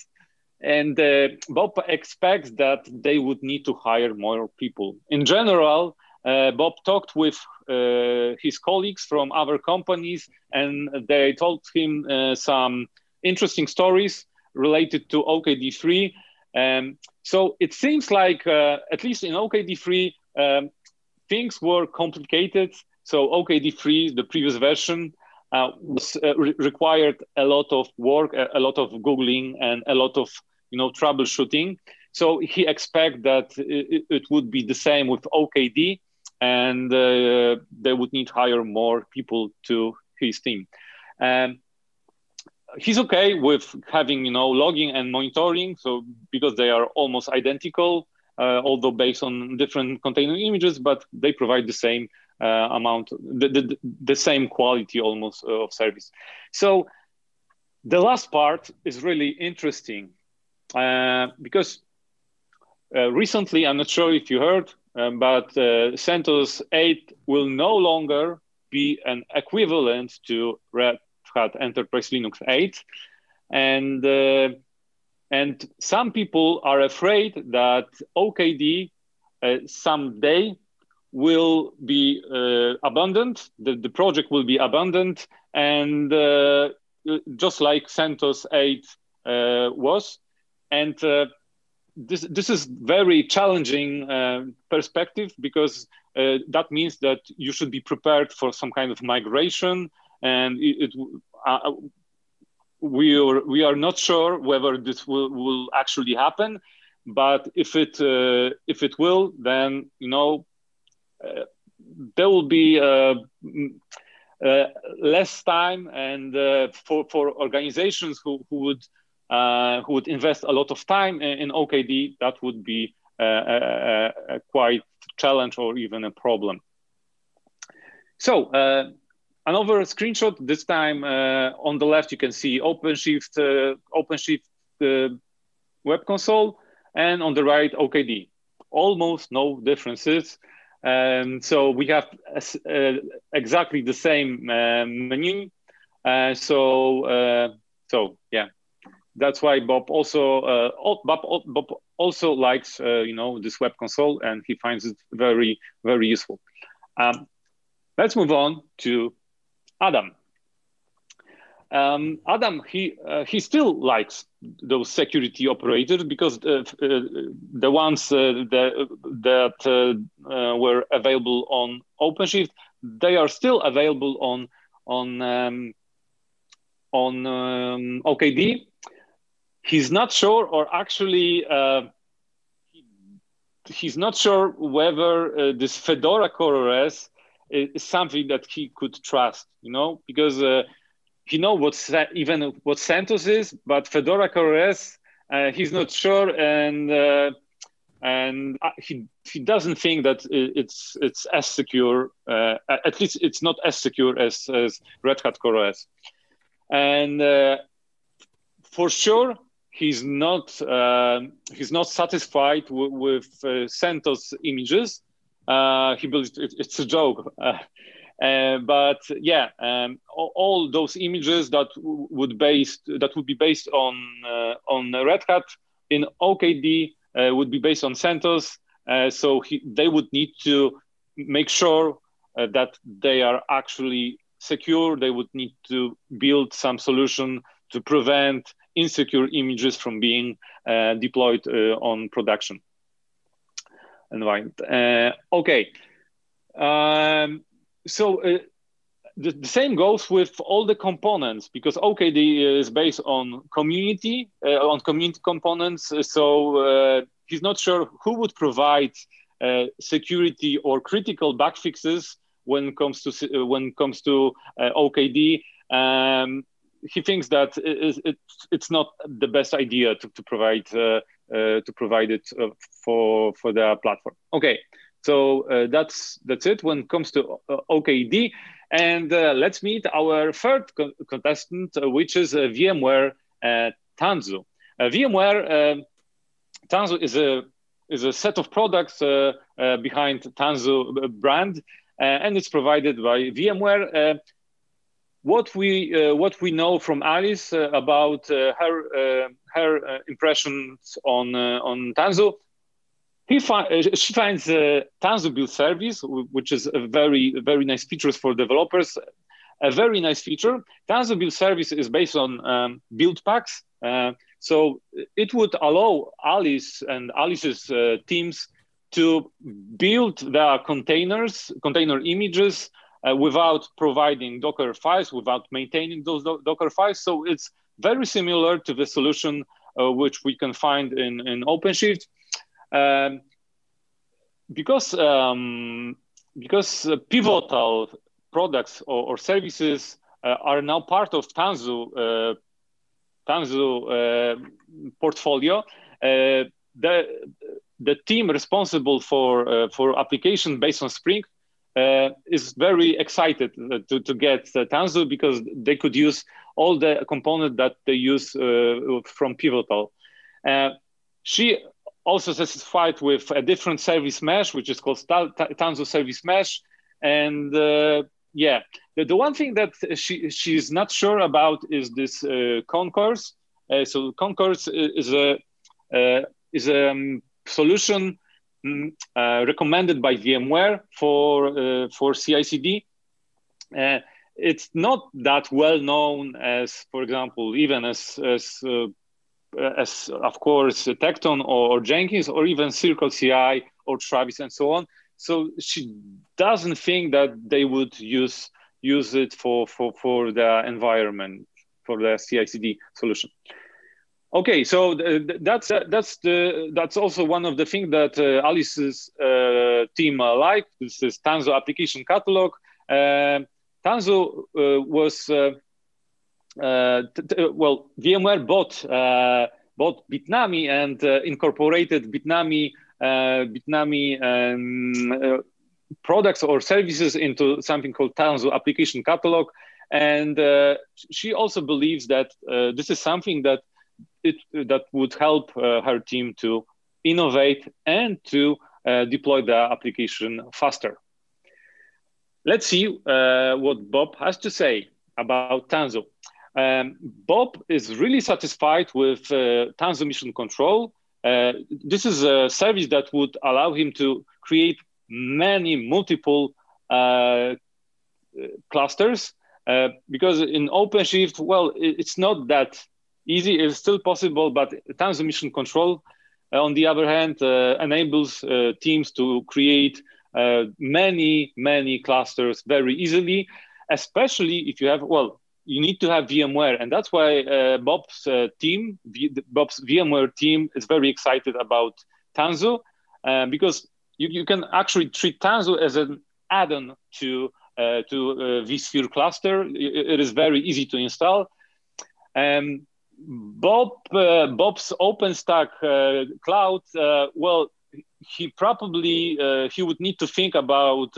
And uh, bob expects that they would need to hire more people. In general uh, bob talked with his colleagues from other companies and they told him some interesting stories related to okd3 um, so it seems like, uh, at least in OKD3, um, things were complicated. So OKD3, the previous version, uh, was uh, re- required a lot of work, a, a, lot of googling, and a lot of you know troubleshooting. So he expect that it, it would be the same with OKD, and uh, they would need to hire more people to his team. Um, he's okay with having you know logging and monitoring so because they are almost identical uh, although based on different container images but they provide the same uh, amount the, the, the same quality almost uh, of service so the last part is really interesting uh, because uh, recently i'm not sure if you heard um, but uh, CentOS 8 will no longer be an equivalent to Red Hat Enterprise Linux 8, and uh, and some people are afraid that OKD uh, someday will be uh, abandoned. The, the project will be abandoned, and uh, just like CentOS 8 uh, was, and this this is very challenging uh, perspective because uh, that means that you should be prepared for some kind of migration and it, it uh, we are we are not sure whether this will, will actually happen but if it uh, if it will then you know uh, there will be uh, uh less time and for for organizations who, who would Uh, who would invest a lot of time in, OKD that would be a, a, a, quite challenge or even a problem so another screenshot. This time on the left, you can see OpenShift, OpenShift web console, and on the right, OKD. Almost no differences. Um, so we have uh, exactly the same uh, menu. Uh, so so yeah, that's why Bob also uh, Bob, Bob also likes uh, you know this web console and he finds it very very useful. Um, let's move on to Adam. Um, Adam he uh, he still likes those security operators because uh, uh, the ones uh, that, that were available on OpenShift they are still available on on um, on um, OKD he's not sure, or actually, uh, he's not sure whether uh, this Fedora CoreOS is something that he could trust. You know, because uh, he know what even what CentOS is, but Fedora CoreOS, uh, he's not sure, and uh, and uh, he he doesn't think that it's it's as secure. at least it's not as secure as as Red Hat CoreOS, and for sure he's not uh, he's not satisfied w- with uh, CentOS images. Uh, he believes it, it's a joke. Uh, uh, but yeah, um, all, all, those images that w- would based that would be based on uh, on Red Hat in OKD would be based on CentOS. so he, they would need to make sure that they are actually secure. They would need to build some solution to prevent insecure images from being uh, deployed uh, on production environment. Uh, okay, um, so uh, the, the, same goes with all the components because OKD is based on community, uh, on community components. So he's not sure who would provide security or critical bug fixes when it comes to when it comes to OKD. Um, he thinks that it, it, it's not the best idea to, to provide uh, uh, to provide it uh, for for the platform. Okay, so uh, that's that's it when it comes to uh, OKD, and uh, let's meet our third co contestant, which is VMware Tanzu. VMware Tanzu is a is a set of products behind Tanzu brand, and it's provided by VMware what we uh, what we know from Alice uh, about uh, her uh, her uh, impressions on uh, on Tanzu, he fi- she finds Tanzu build service, which is a very very nice feature for developers. A very nice feature. Tanzu build service is based on um, build packs, so it would allow Alice and Alice's teams to build their containers, container images uh, without providing Docker files, without maintaining those do Docker files. So it's very similar to the solution uh, which we can find in, in OpenShift. Um, because um, because uh, pivotal products or, or services uh, are now part of Tanzu uh, Tanzu uh, portfolio, the the team responsible for for application based on Spring uh, is very excited uh, to, to get uh, Tanzu because they could use all the component that they use uh, from Pivotal. She also satisfied with a different service mesh, which is called Tanzu Service Mesh. And yeah, the, the one thing that she she's not sure about is this Concourse. so Concourse is a is a um, solution uh, recommended by VMware for uh, for CI/CD. Uh, it's not that well known as, for example, even as as uh, as of course Tekton or, or, Jenkins or even Circle CI or Travis and so on. So she doesn't think that they would use use it for for for the environment for the CI/CD solution. Okay, so th- that's uh, that's the that's also one of the things that uh, Alice's uh, team uh, like. This is Tanzu application catalog. Uh, Tanzu uh, was uh, t- well, VMware bought bought Bitnami and incorporated Bitnami Bitnami um, products or services into something called Tanzu application catalog. And uh, she also believes that uh, this is something that it that would help uh, her team to innovate and to uh, deploy the application faster. Let's see uh, what Bob has to say about Tanzu. Um, Bob is really satisfied with uh, Tanzu Mission Control. Uh, this is a service that would allow him to create many multiple uh, clusters because in OpenShift, well, it's not that easy. is still possible, but Tanzu Mission Control, uh, on the other hand, uh, enables teams to create many, many clusters very easily, especially if you have, well, you need to have VMware, and that's why uh, Bob's uh, team, v- Bob's VMware team, is very excited about Tanzu uh, because you, you can actually treat Tanzu as an add-on to uh, to uh, vSphere cluster. It is very easy to install. Um, Bob uh, Bob's OpenStack cloud, well, he probably he would need to think about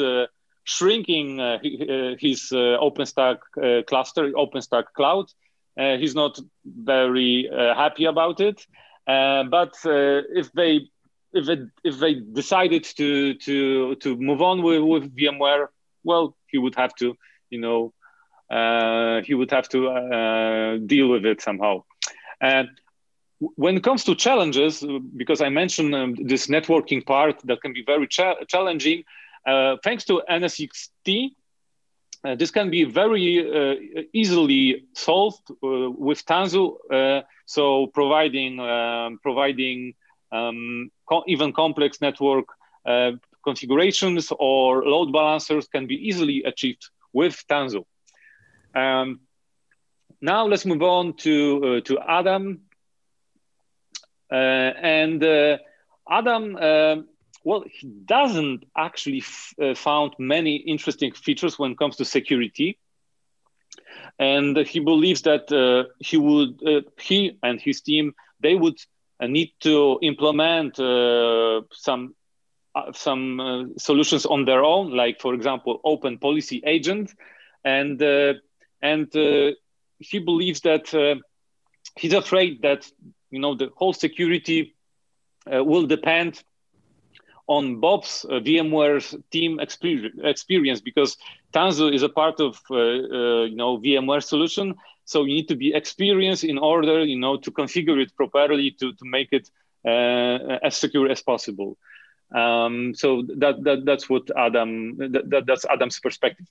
shrinking uh, uh, his uh, OpenStack cluster, OpenStack cloud. he's not very happy about it. but if they if they if they decided to to to move on with, with VMware, well, he would have to, you know, uh, he would have to uh, deal with it somehow. And when it comes to challenges, because I mentioned um, this networking part that can be very cha- challenging, uh, thanks to NSX-T, uh, this can be very uh, easily solved uh, with Tanzu. Uh, so providing um, providing um, co even complex network uh, configurations or load balancers can be easily achieved with Tanzu. Um, now let's move on to to Adam. and Adam um, well, he doesn't actually uh, found many interesting features when it comes to security. And he believes that uh, he would, uh, he and his team, they would uh, need to implement uh, some uh, some solutions on their own, like for example, Open Policy Agent, and and he believes that he's afraid that you know the whole security will depend on Bob's uh, VMware's team experience because Tanzu is a part of uh, uh, you know VMware solution. So you need to be experienced in order you know to configure it properly to to make it uh, as secure as possible. Um, so that, that that's what Adam that, that, that's Adam's perspective.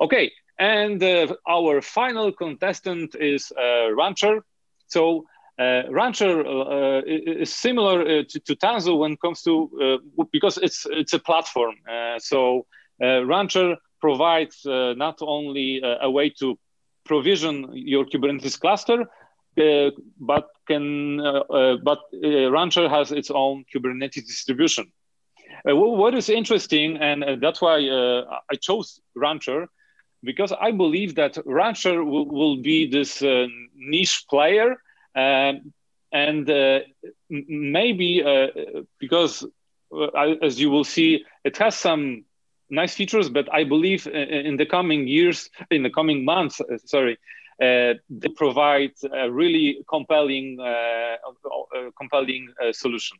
Okay, and uh, our final contestant is uh, Rancher. So uh, Rancher uh, is similar uh, to, to, Tanzu when it comes to because it's it's a platform. so Rancher provides not only a way to provision your Kubernetes cluster, uh, but can uh, uh, but Rancher has its own Kubernetes distribution. What is interesting, and that's why I chose Rancher, because I believe that Rancher will, will be this niche player um, and uh, maybe uh, because, uh, as you will see, it has some nice features, but I believe in the coming years, in the coming months, sorry, uh, they provide a really compelling, uh, compelling uh, solution.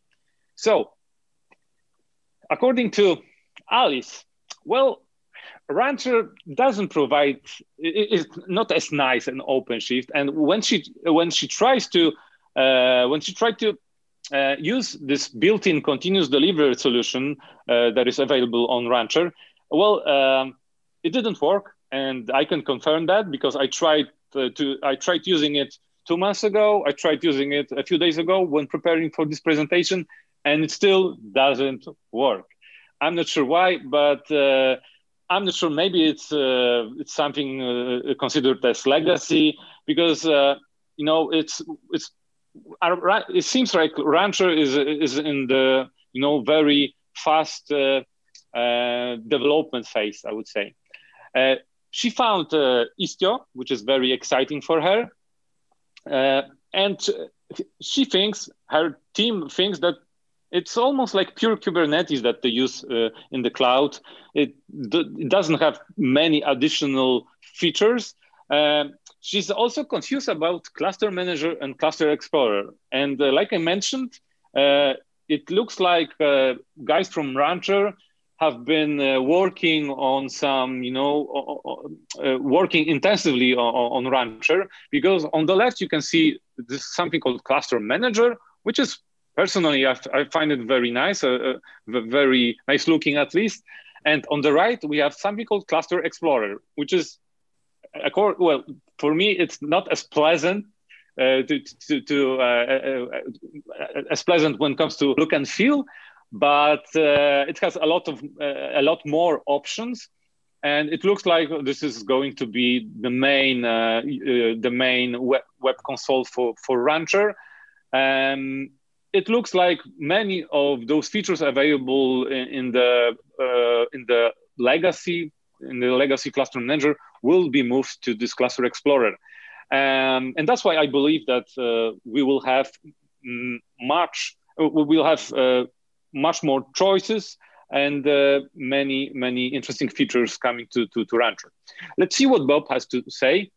So, according to Alice, well, Rancher doesn't provide is not as nice an OpenShift, and when she when she tries to uh, when she tried to uh, use this built-in continuous delivery solution uh, that is available on Rancher, well, um, it didn't work, and I can confirm that because I tried uh, to I tried using it two months ago. I tried using it a few days ago when preparing for this presentation, and it still doesn't work. I'm not sure why, but uh, I'm not sure. Maybe it's uh, it's something uh, considered as legacy because uh, you know it's it's it seems like Rancher is is in the you know very fast uh, uh, development phase. I would say. Uh, she found Istio, which is very exciting for her, and she thinks her team thinks that it's almost like pure Kubernetes that they use uh, in the cloud. It, it, doesn't have many additional features. Uh, she's also confused about Cluster Manager and Cluster Explorer. And uh, like I mentioned, uh, it looks like uh, guys from Rancher have been uh, working on some, you know, working intensively on, on Rancher because on the left you can see this something called Cluster Manager, which is personally, I, I find it very nice, uh, uh, very nice looking at least. And on the right, we have something called Cluster Explorer, which is, well, for me, it's not as pleasant uh, to, to, to uh, uh, uh, as pleasant when it comes to look and feel, but it has a lot of a lot more options, and it looks like this is going to be the main the main web, web console for for Rancher. Um, it looks like many of those features available in, in the uh, in the legacy in the legacy cluster manager will be moved to this cluster explorer. Um, and that's why i believe that uh, we will have much uh, we will have uh, much more choices and uh, many many interesting features coming to, to, to rancher. Let's see what bob has to say.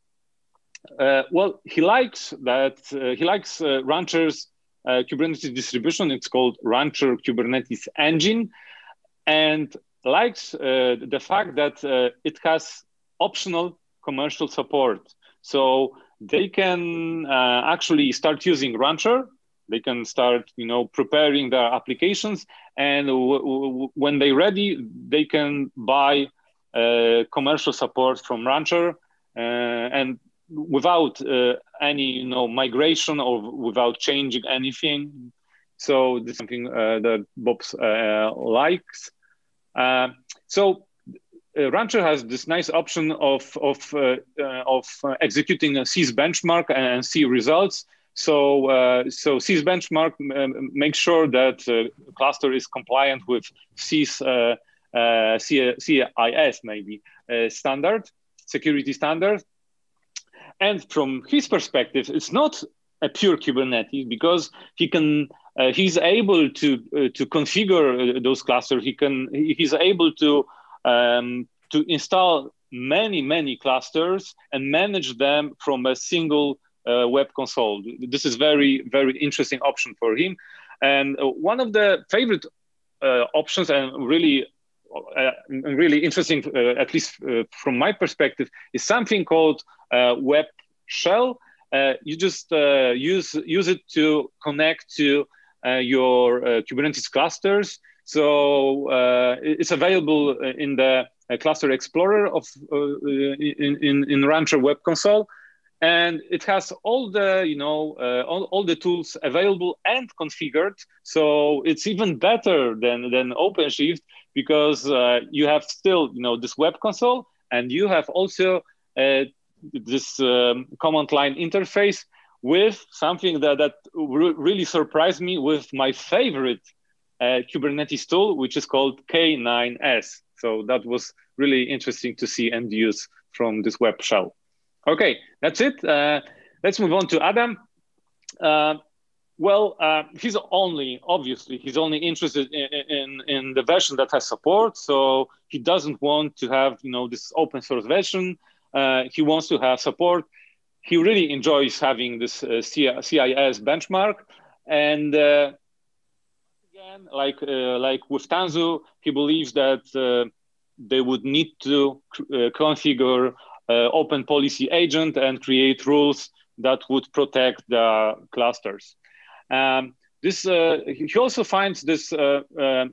Uh, well he likes that he likes ranchers uh, Kubernetes distribution. It's called Rancher Kubernetes Engine, and likes uh, the fact that uh, it has optional commercial support. So they can uh, actually start using Rancher. They can start, you know, preparing their applications, and when they're ready, they can buy uh, commercial support from Rancher. Uh, and without uh, any you know migration or without changing anything. So this is something uh, that Bob uh, likes. Uh, so uh, Rancher has this nice option of of uh, of executing a CIS benchmark and see results. So so CIS benchmark um, makes sure that cluster is compliant with SYS CIS maybe standard security standard and from his perspective, it's not a pure Kubernetes because he can uh, he's able to uh, to configure uh, those clusters. He can he's able to um, to install many many clusters and manage them from a single uh, web console. This is very very interesting option for him. And uh, one of the favorite uh, options and really uh, really interesting, uh, at least uh, from my perspective, is something called uh, Web Shell. Uh, you just uh, use use it to connect to your Kubernetes clusters. So it's available in the Cluster Explorer of in, in in Rancher Web Console and it has all the you know uh, all, all the tools available and configured so it's even better than than openshift because uh, you have still you know this web console and you have also uh, this um, command line interface with something that that re- really surprised me with my favorite uh, kubernetes tool which is called k9s so that was really interesting to see and use from this web shell Okay, that's it. Uh, let's move on to Adam. Uh, well, uh, he's only obviously he's only interested in, in, in the version that has support. So he doesn't want to have you know this open source version. Uh, he wants to have support. He really enjoys having this uh, CIS benchmark, and uh, again, like like with Tanzu, he believes that they would need to configure uh, open policy agent and create rules that would protect the clusters. Um, this uh, he also finds this uh, uh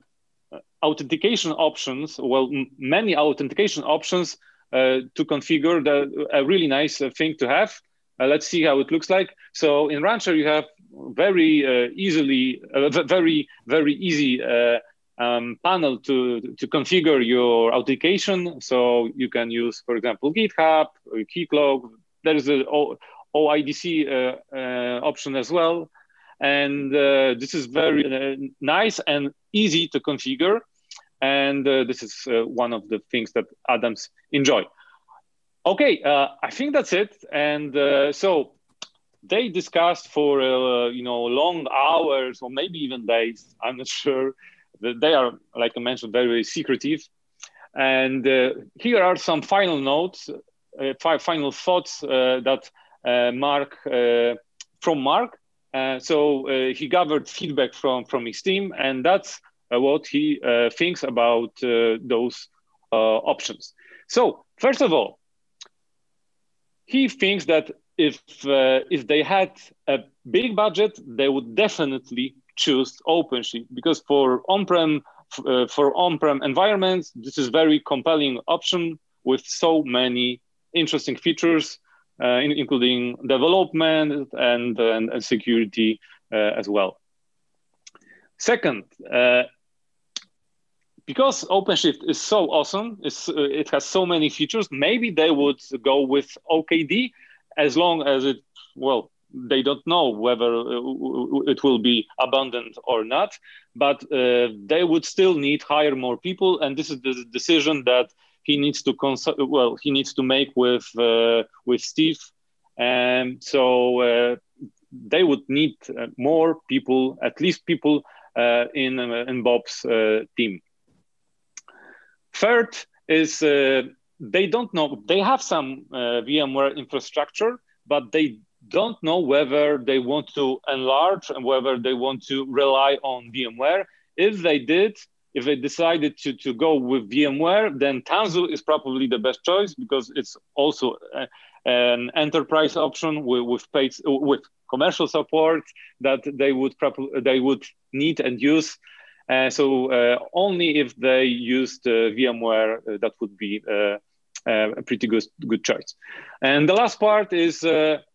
authentication options. Well, many authentication options to configure the a really nice thing to have. let's see how it looks like. So in Rancher, you have very easily, very very easy um, panel to, to configure your authentication. So you can use, for example, GitHub, Keycloak. There is a OIDC uh, uh, option as well. And uh, this is very uh, nice and easy to configure. And uh, this is one of the things that Adams enjoy. Okay, I think that's it. And so they discussed for uh, you know long hours or maybe even days. I'm not sure. They are, like I mentioned, very, very secretive. And uh, here are some final notes, uh, final thoughts that Mark from Mark. So he gathered feedback from from his team, and that's what he thinks about those options. So first of all, he thinks that if uh, if they had a big budget, they would definitely choose OpenShift because for on-prem uh, for on-prem environments, this is very compelling option with so many interesting features, uh, in, including development and, and, and security uh, as well. Second, uh, because OpenShift is so awesome, uh, it has so many features, maybe they would go with OKD as long as it, well, they don't know whether uh, it will be abundant or not, but uh, they would still need hire more people, and this is the decision that he needs to consult. Well, he needs to make with uh, with Steve, and so uh, they would need uh, more people, at least people in in Bob's team. Third is they don't know. They have some VMware infrastructure, but they don't know whether they want to enlarge and whether they want to rely on VMware. If they did, if they decided to, to go with VMware, then Tanzu is probably the best choice because it's also an enterprise option with, with paid with commercial support that they would they would need and use. Uh, so uh, only if they used uh, VMware, uh, that would be uh, a pretty good good choice. And the last part is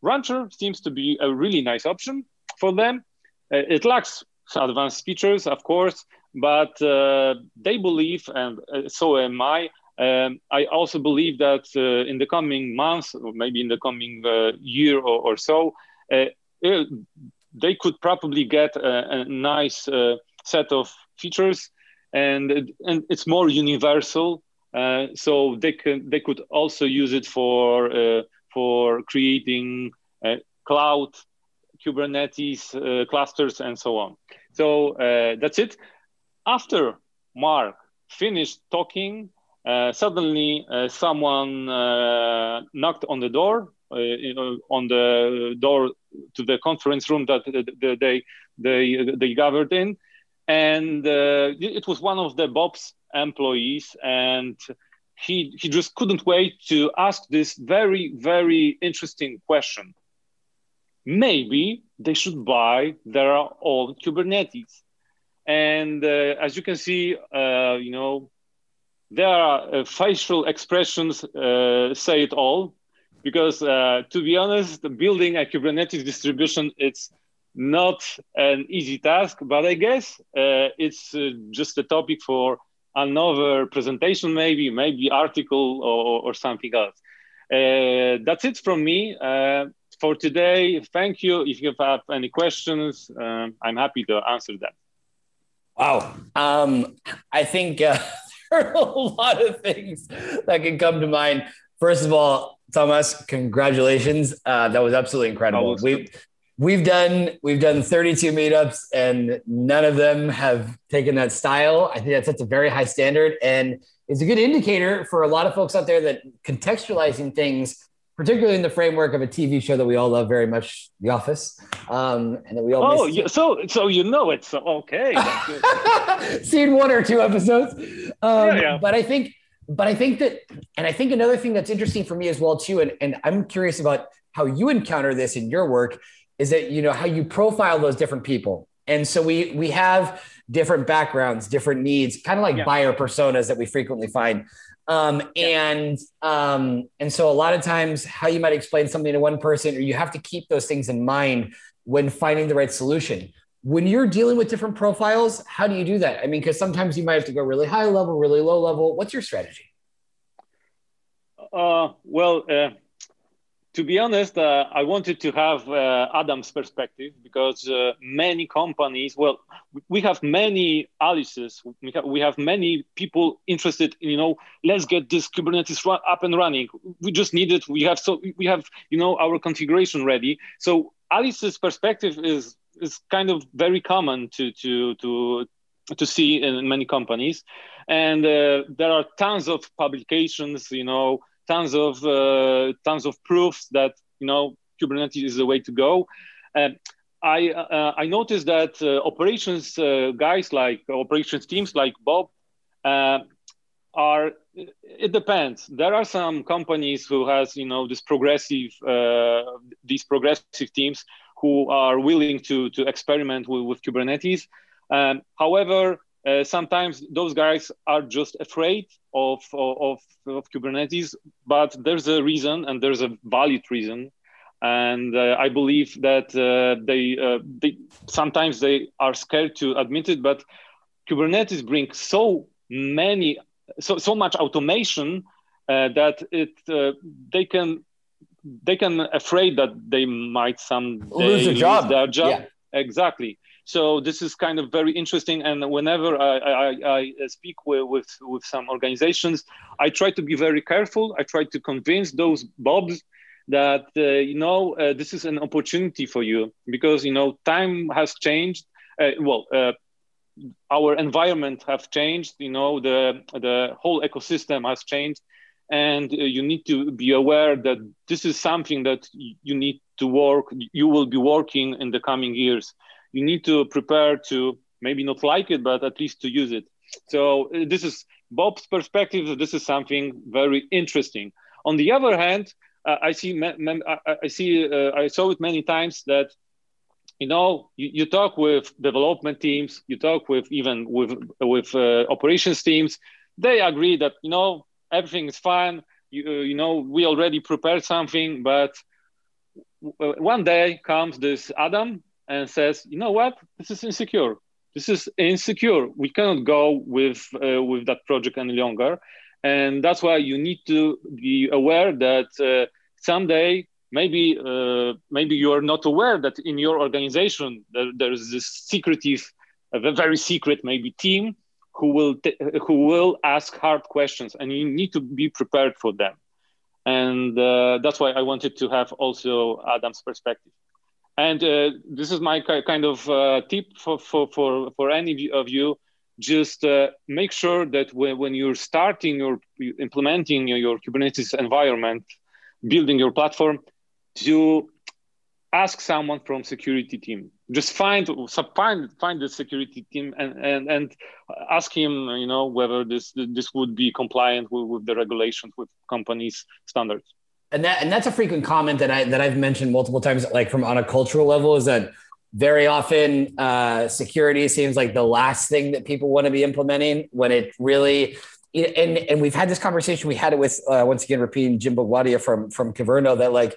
Rancher seems to be a really nice option for them. It lacks advanced features, of course, but they believe, and so am I, um, I also believe that uh, in the coming months, or maybe in the coming uh, year or, or so, uh, they could probably get a, a nice set of features, and and it's more universal uh, so they can they could also use it for uh, for creating uh, cloud Kubernetes uh, clusters and so on. So uh, that's it. After Mark finished talking, uh, suddenly uh, someone uh, knocked on the door. on the door to the conference room that they they they gathered in, and it was one of the Bob's employees. And he he just couldn't wait to ask this very very interesting question. Maybe they should buy their own kubernetes and uh, as you can see uh, you know there are uh, facial expressions uh, say it all because uh, to be honest building a kubernetes distribution it's not an easy task but i guess uh, it's just a topic for another presentation, maybe, maybe article or, or something else. Uh, that's it from me uh, for today. Thank you. If you have any questions, uh, I'm happy to answer them. Wow. Um, I think uh, there are a lot of things that can come to mind. First of all, Thomas, congratulations. Uh, that was absolutely incredible. We we've done we've done 32 meetups and none of them have taken that style i think that sets a very high standard and it's a good indicator for a lot of folks out there that contextualizing things particularly in the framework of a tv show that we all love very much the office um, and that we all oh yeah, so so you know it's okay. Seen one or two episodes. Um, yeah, yeah. but i think but i think that and i think another thing that's interesting for me as well too and, and i'm curious about how you encounter this in your work is that you know how you profile those different people. And so we we have different backgrounds different needs kind of like yeah. buyer personas that we frequently find um, and um, and so a lot of times how you might explain something to one person or you have to keep those things in mind when finding the right solution. When you're dealing with different profiles how do you do that? I mean because sometimes you might have to go really high level really low level. What's your strategy? Uh, well uh, to be honest, uh, I wanted to have uh, Adam's perspective because uh, many companies, well, we have many Alices, we have, we have many people interested in, you know, let's get this Kubernetes up and running. We just need it. We have so we have, you know, our configuration ready. So Alice's perspective is is kind of very common to to to to see in many companies, and uh, there are tons of publications, you know, tons of uh, tons of proofs that you know Kubernetes is the way to go. I uh, I noticed that uh, operations guys like operations teams like Bob are it depends there are some companies who has you know this progressive uh, these progressive teams who are willing to to experiment with, with kubernetes um, however uh, sometimes those guys are just afraid of, of, of kubernetes but there's a reason and there's a valid reason and uh, i believe that uh, they, uh, they sometimes they are scared to admit it but kubernetes brings so many so so much automation uh, that it uh, they can they can afraid that they might some lose a job. their job. Yeah. Exactly. So this is kind of very interesting. And whenever I, I, I speak with, with, with some organizations, I try to be very careful. I try to convince those bobs that uh, you know uh, this is an opportunity for you because you know time has changed. Uh, well, uh, our environment have changed you know the the whole ecosystem has changed and uh, you need to be aware that this is something that you need to work you will be working in the coming years you need to prepare to maybe not like it but at least to use it. So uh, this is bob's perspective. This is something very interesting. On the other hand uh, i see i see uh, i saw it many times that you know you, you, talk with development teams you talk with even with with uh, operations teams. They agree that you know everything is fine. You, uh, you know we already prepared something but one day comes this adam and says you know what? This is insecure. This is insecure. We cannot go with uh, with that project any longer. And that's why you need to be aware that uh, someday maybe uh, maybe you are not aware that in your organization there, there is this secretive a very secret maybe team who will t- who will ask hard questions and you need to be prepared for them. And uh, that's why i wanted to have also adam's perspective and uh, this is my kind of uh, tip for, for, for, for any of you. Just uh, make sure that when, when you're starting your implementing your kubernetes environment building your platform to ask someone from security team. Just find find find the security team and and, and ask him you know whether this this would be compliant with, with the regulations with companies standards and that and that's a frequent comment that i that i've mentioned multiple times like from on a cultural level is that very often uh, security seems like the last thing that people want to be implementing when it really and and we've had this conversation we had it with uh, once again repeating Jim Bugwadia from from Kyverno that like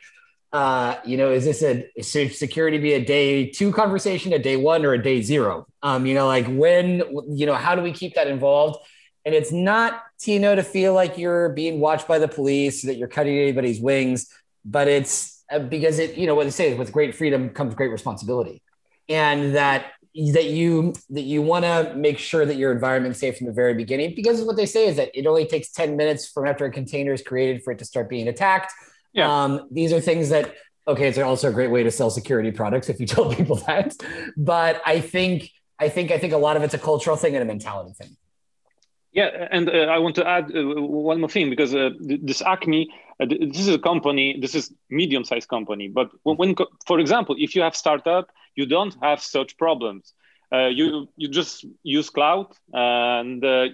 uh, you know, is this a should security be a day two conversation, a day one, or a day zero? Um, you know, like when, you know, how do we keep that involved? And it's not, you know, to feel like you're being watched by the police, that you're cutting anybody's wings, but it's uh, because it, you know, what they say is with great freedom comes great responsibility, and that that you that you want to make sure that your environment's safe from the very beginning because what they say is that it only takes 10 minutes from after a container is created for it to start being attacked yeah. Um, these are things that, okay, it's also a great way to sell security products if you tell people that. But I think, I think, I think a lot of it's a cultural thing and a mentality thing. Yeah, and uh, I want to add uh, one more thing because uh, this Acme, uh, this is a company, this is medium-sized company. But when, for example, if you have startup, you don't have such problems. Uh, you you just use cloud, and uh,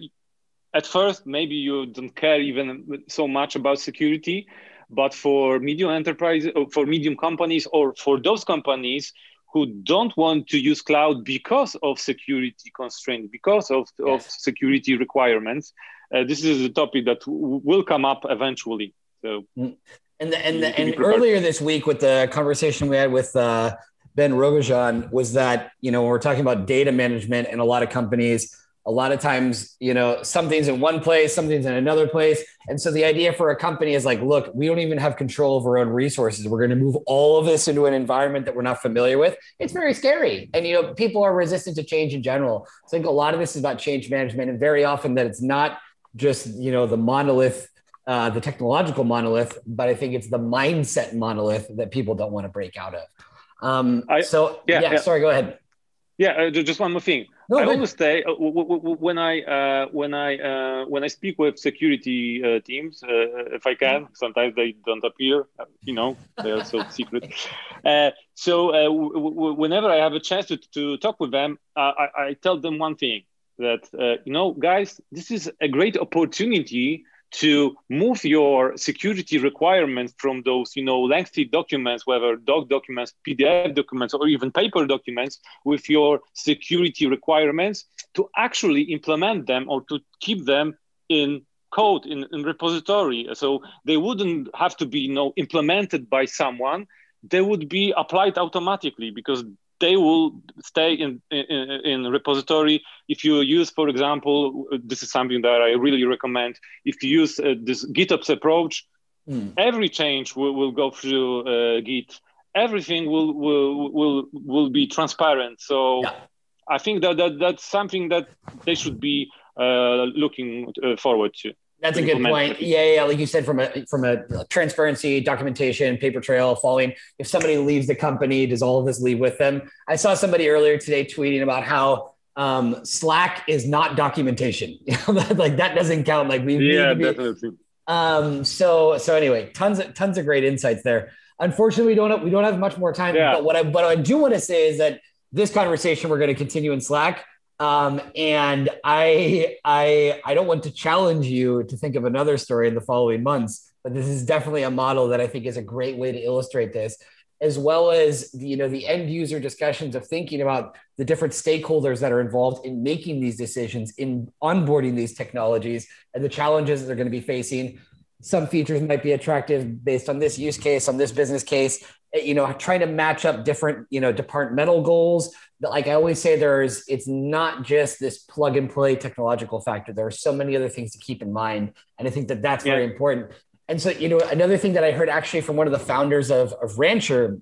at first maybe you don't care even so much about security, but for medium enterprise, for medium companies, or for those companies who don't want to use cloud because of security constraints, because of, yes. of security requirements, uh, this is a topic that w- will come up eventually. So, mm. and the, and the, and earlier this week with the conversation we had with uh, Ben Rogojan was that you know when we're talking about data management and a lot of companies a lot of times, you know, something's in one place, something's in another place. And so the idea for a company is like, look, we don't even have control of our own resources. We're going to move all of this into an environment that we're not familiar with. It's very scary. And, you know, people are resistant to change in general. So I think a lot of this is about change management and very often that it's not just, you know, the monolith, uh, the technological monolith, but I think it's the mindset monolith that people don't want to break out of. Um, I, so yeah, yeah, yeah, sorry, go ahead. Yeah, uh, just one more thing. No, I always say uh, when I uh, when I uh, when I speak with security uh, teams, uh, if I can, sometimes they don't appear. You know, they are so secret. so w- whenever I have a chance to, to talk with them, I, I tell them one thing that you know, guys, this is a great opportunity to move your security requirements from those you know lengthy documents whether doc documents pdf documents or even paper documents with your security requirements to actually implement them or to keep them in code in, in repository. So they wouldn't have to be you know implemented by someone. They would be applied automatically because they will stay in, in, in repository. If you use, for example, this is something that I really recommend. If you use uh, this GitOps approach, mm. every change will, will go through uh, Git. Everything will, will will will be transparent. So yeah. I think that, that that's something that they should be uh, looking uh, forward to. That's a good point. Yeah, yeah, like you said, from a from a transparency, documentation, paper trail, following. If somebody leaves the company, does all of this leave with them? I saw somebody earlier today tweeting about how um, Slack is not documentation. like that doesn't count. Like we need yeah, be, definitely. Um, so so anyway, tons of tons of great insights there. Unfortunately, we don't have, we don't have much more time. Yeah. But what I what I do want to say is that this conversation we're going to continue in Slack. Um, and I, I, I don't want to challenge you to think of another story in the following months, but this is definitely a model that I think is a great way to illustrate this, as well as the, you know the end user discussions of thinking about the different stakeholders that are involved in making these decisions, in onboarding these technologies, and the challenges that they're going to be facing. Some features might be attractive based on this use case, on this business case, Eh, you know trying to match up different you know departmental goals. Like i always say there's it's not just this plug and play technological factor. There are so many other things to keep in mind. And i think that that's yeah. very important. And so you know another thing that i heard actually from one of the founders of, of rancher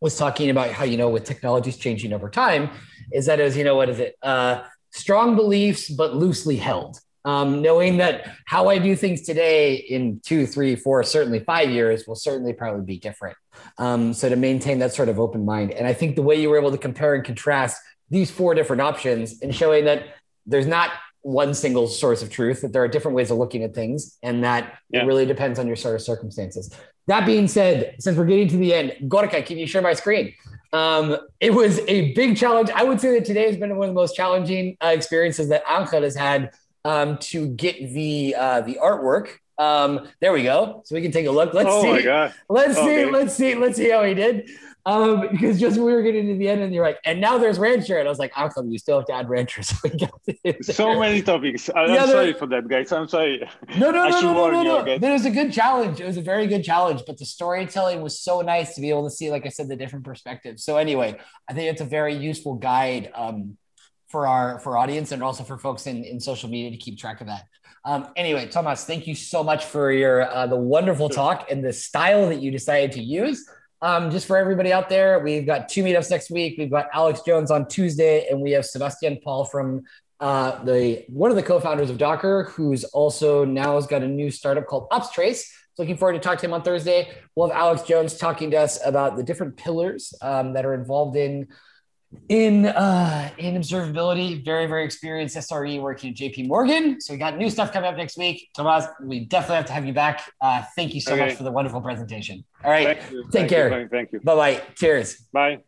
was talking about how you know with technologies changing over time is that as you know what is it? Uh, strong beliefs but loosely held um, knowing that how I do things today in two, three, four, certainly five years will certainly probably be different. Um, so to maintain that sort of open mind. And I think the way you were able to compare and contrast these four different options and showing that there's not one single source of truth, that there are different ways of looking at things, and that yeah. it really depends on your sort of circumstances. That being said, since we're getting to the end, Gorka, can you share my screen? Um, it was a big challenge. I would say that today has been one of the most challenging uh, experiences that Angel has had um, to get the uh, the artwork. Um, there we go. So we can take a look. Let's oh see. My God. Let's okay. see. Let's see. Let's see how he did. Um, because just we were getting to the end, and you're like, and now there's Rancher, and I was like, Akhlem, you still have to add Rancher. So, so many topics. I, am sorry for that, guys. I'm sorry. No, no, no, no, no, no, no. It was a good challenge. It was a very good challenge, but the storytelling was so nice to be able to see, like I said, the different perspectives. So anyway, I think it's a very useful guide. Um, for our for audience and also for folks in, in social media to keep track of that. Um, anyway, Thomas, thank you so much for your uh, the wonderful talk and the style that you decided to use. Um, just for everybody out there, we've got two meetups next week. We've got Alex Jones on Tuesday, and we have Sebastian Pahl from uh, the one of the co-founders of Docker, who's also now has got a new startup called Opstrace. So looking forward to talk to him on Thursday. We'll have Alex Jones talking to us about the different pillars um, that are involved in in uh, in observability, very very experienced SRE working at JP Morgan. So we got new stuff coming up next week. Tomas, we definitely have to have you back. Uh, thank you so okay. much for the wonderful presentation. All right, take thank care. You. Thank you. Bye bye. Cheers. Bye.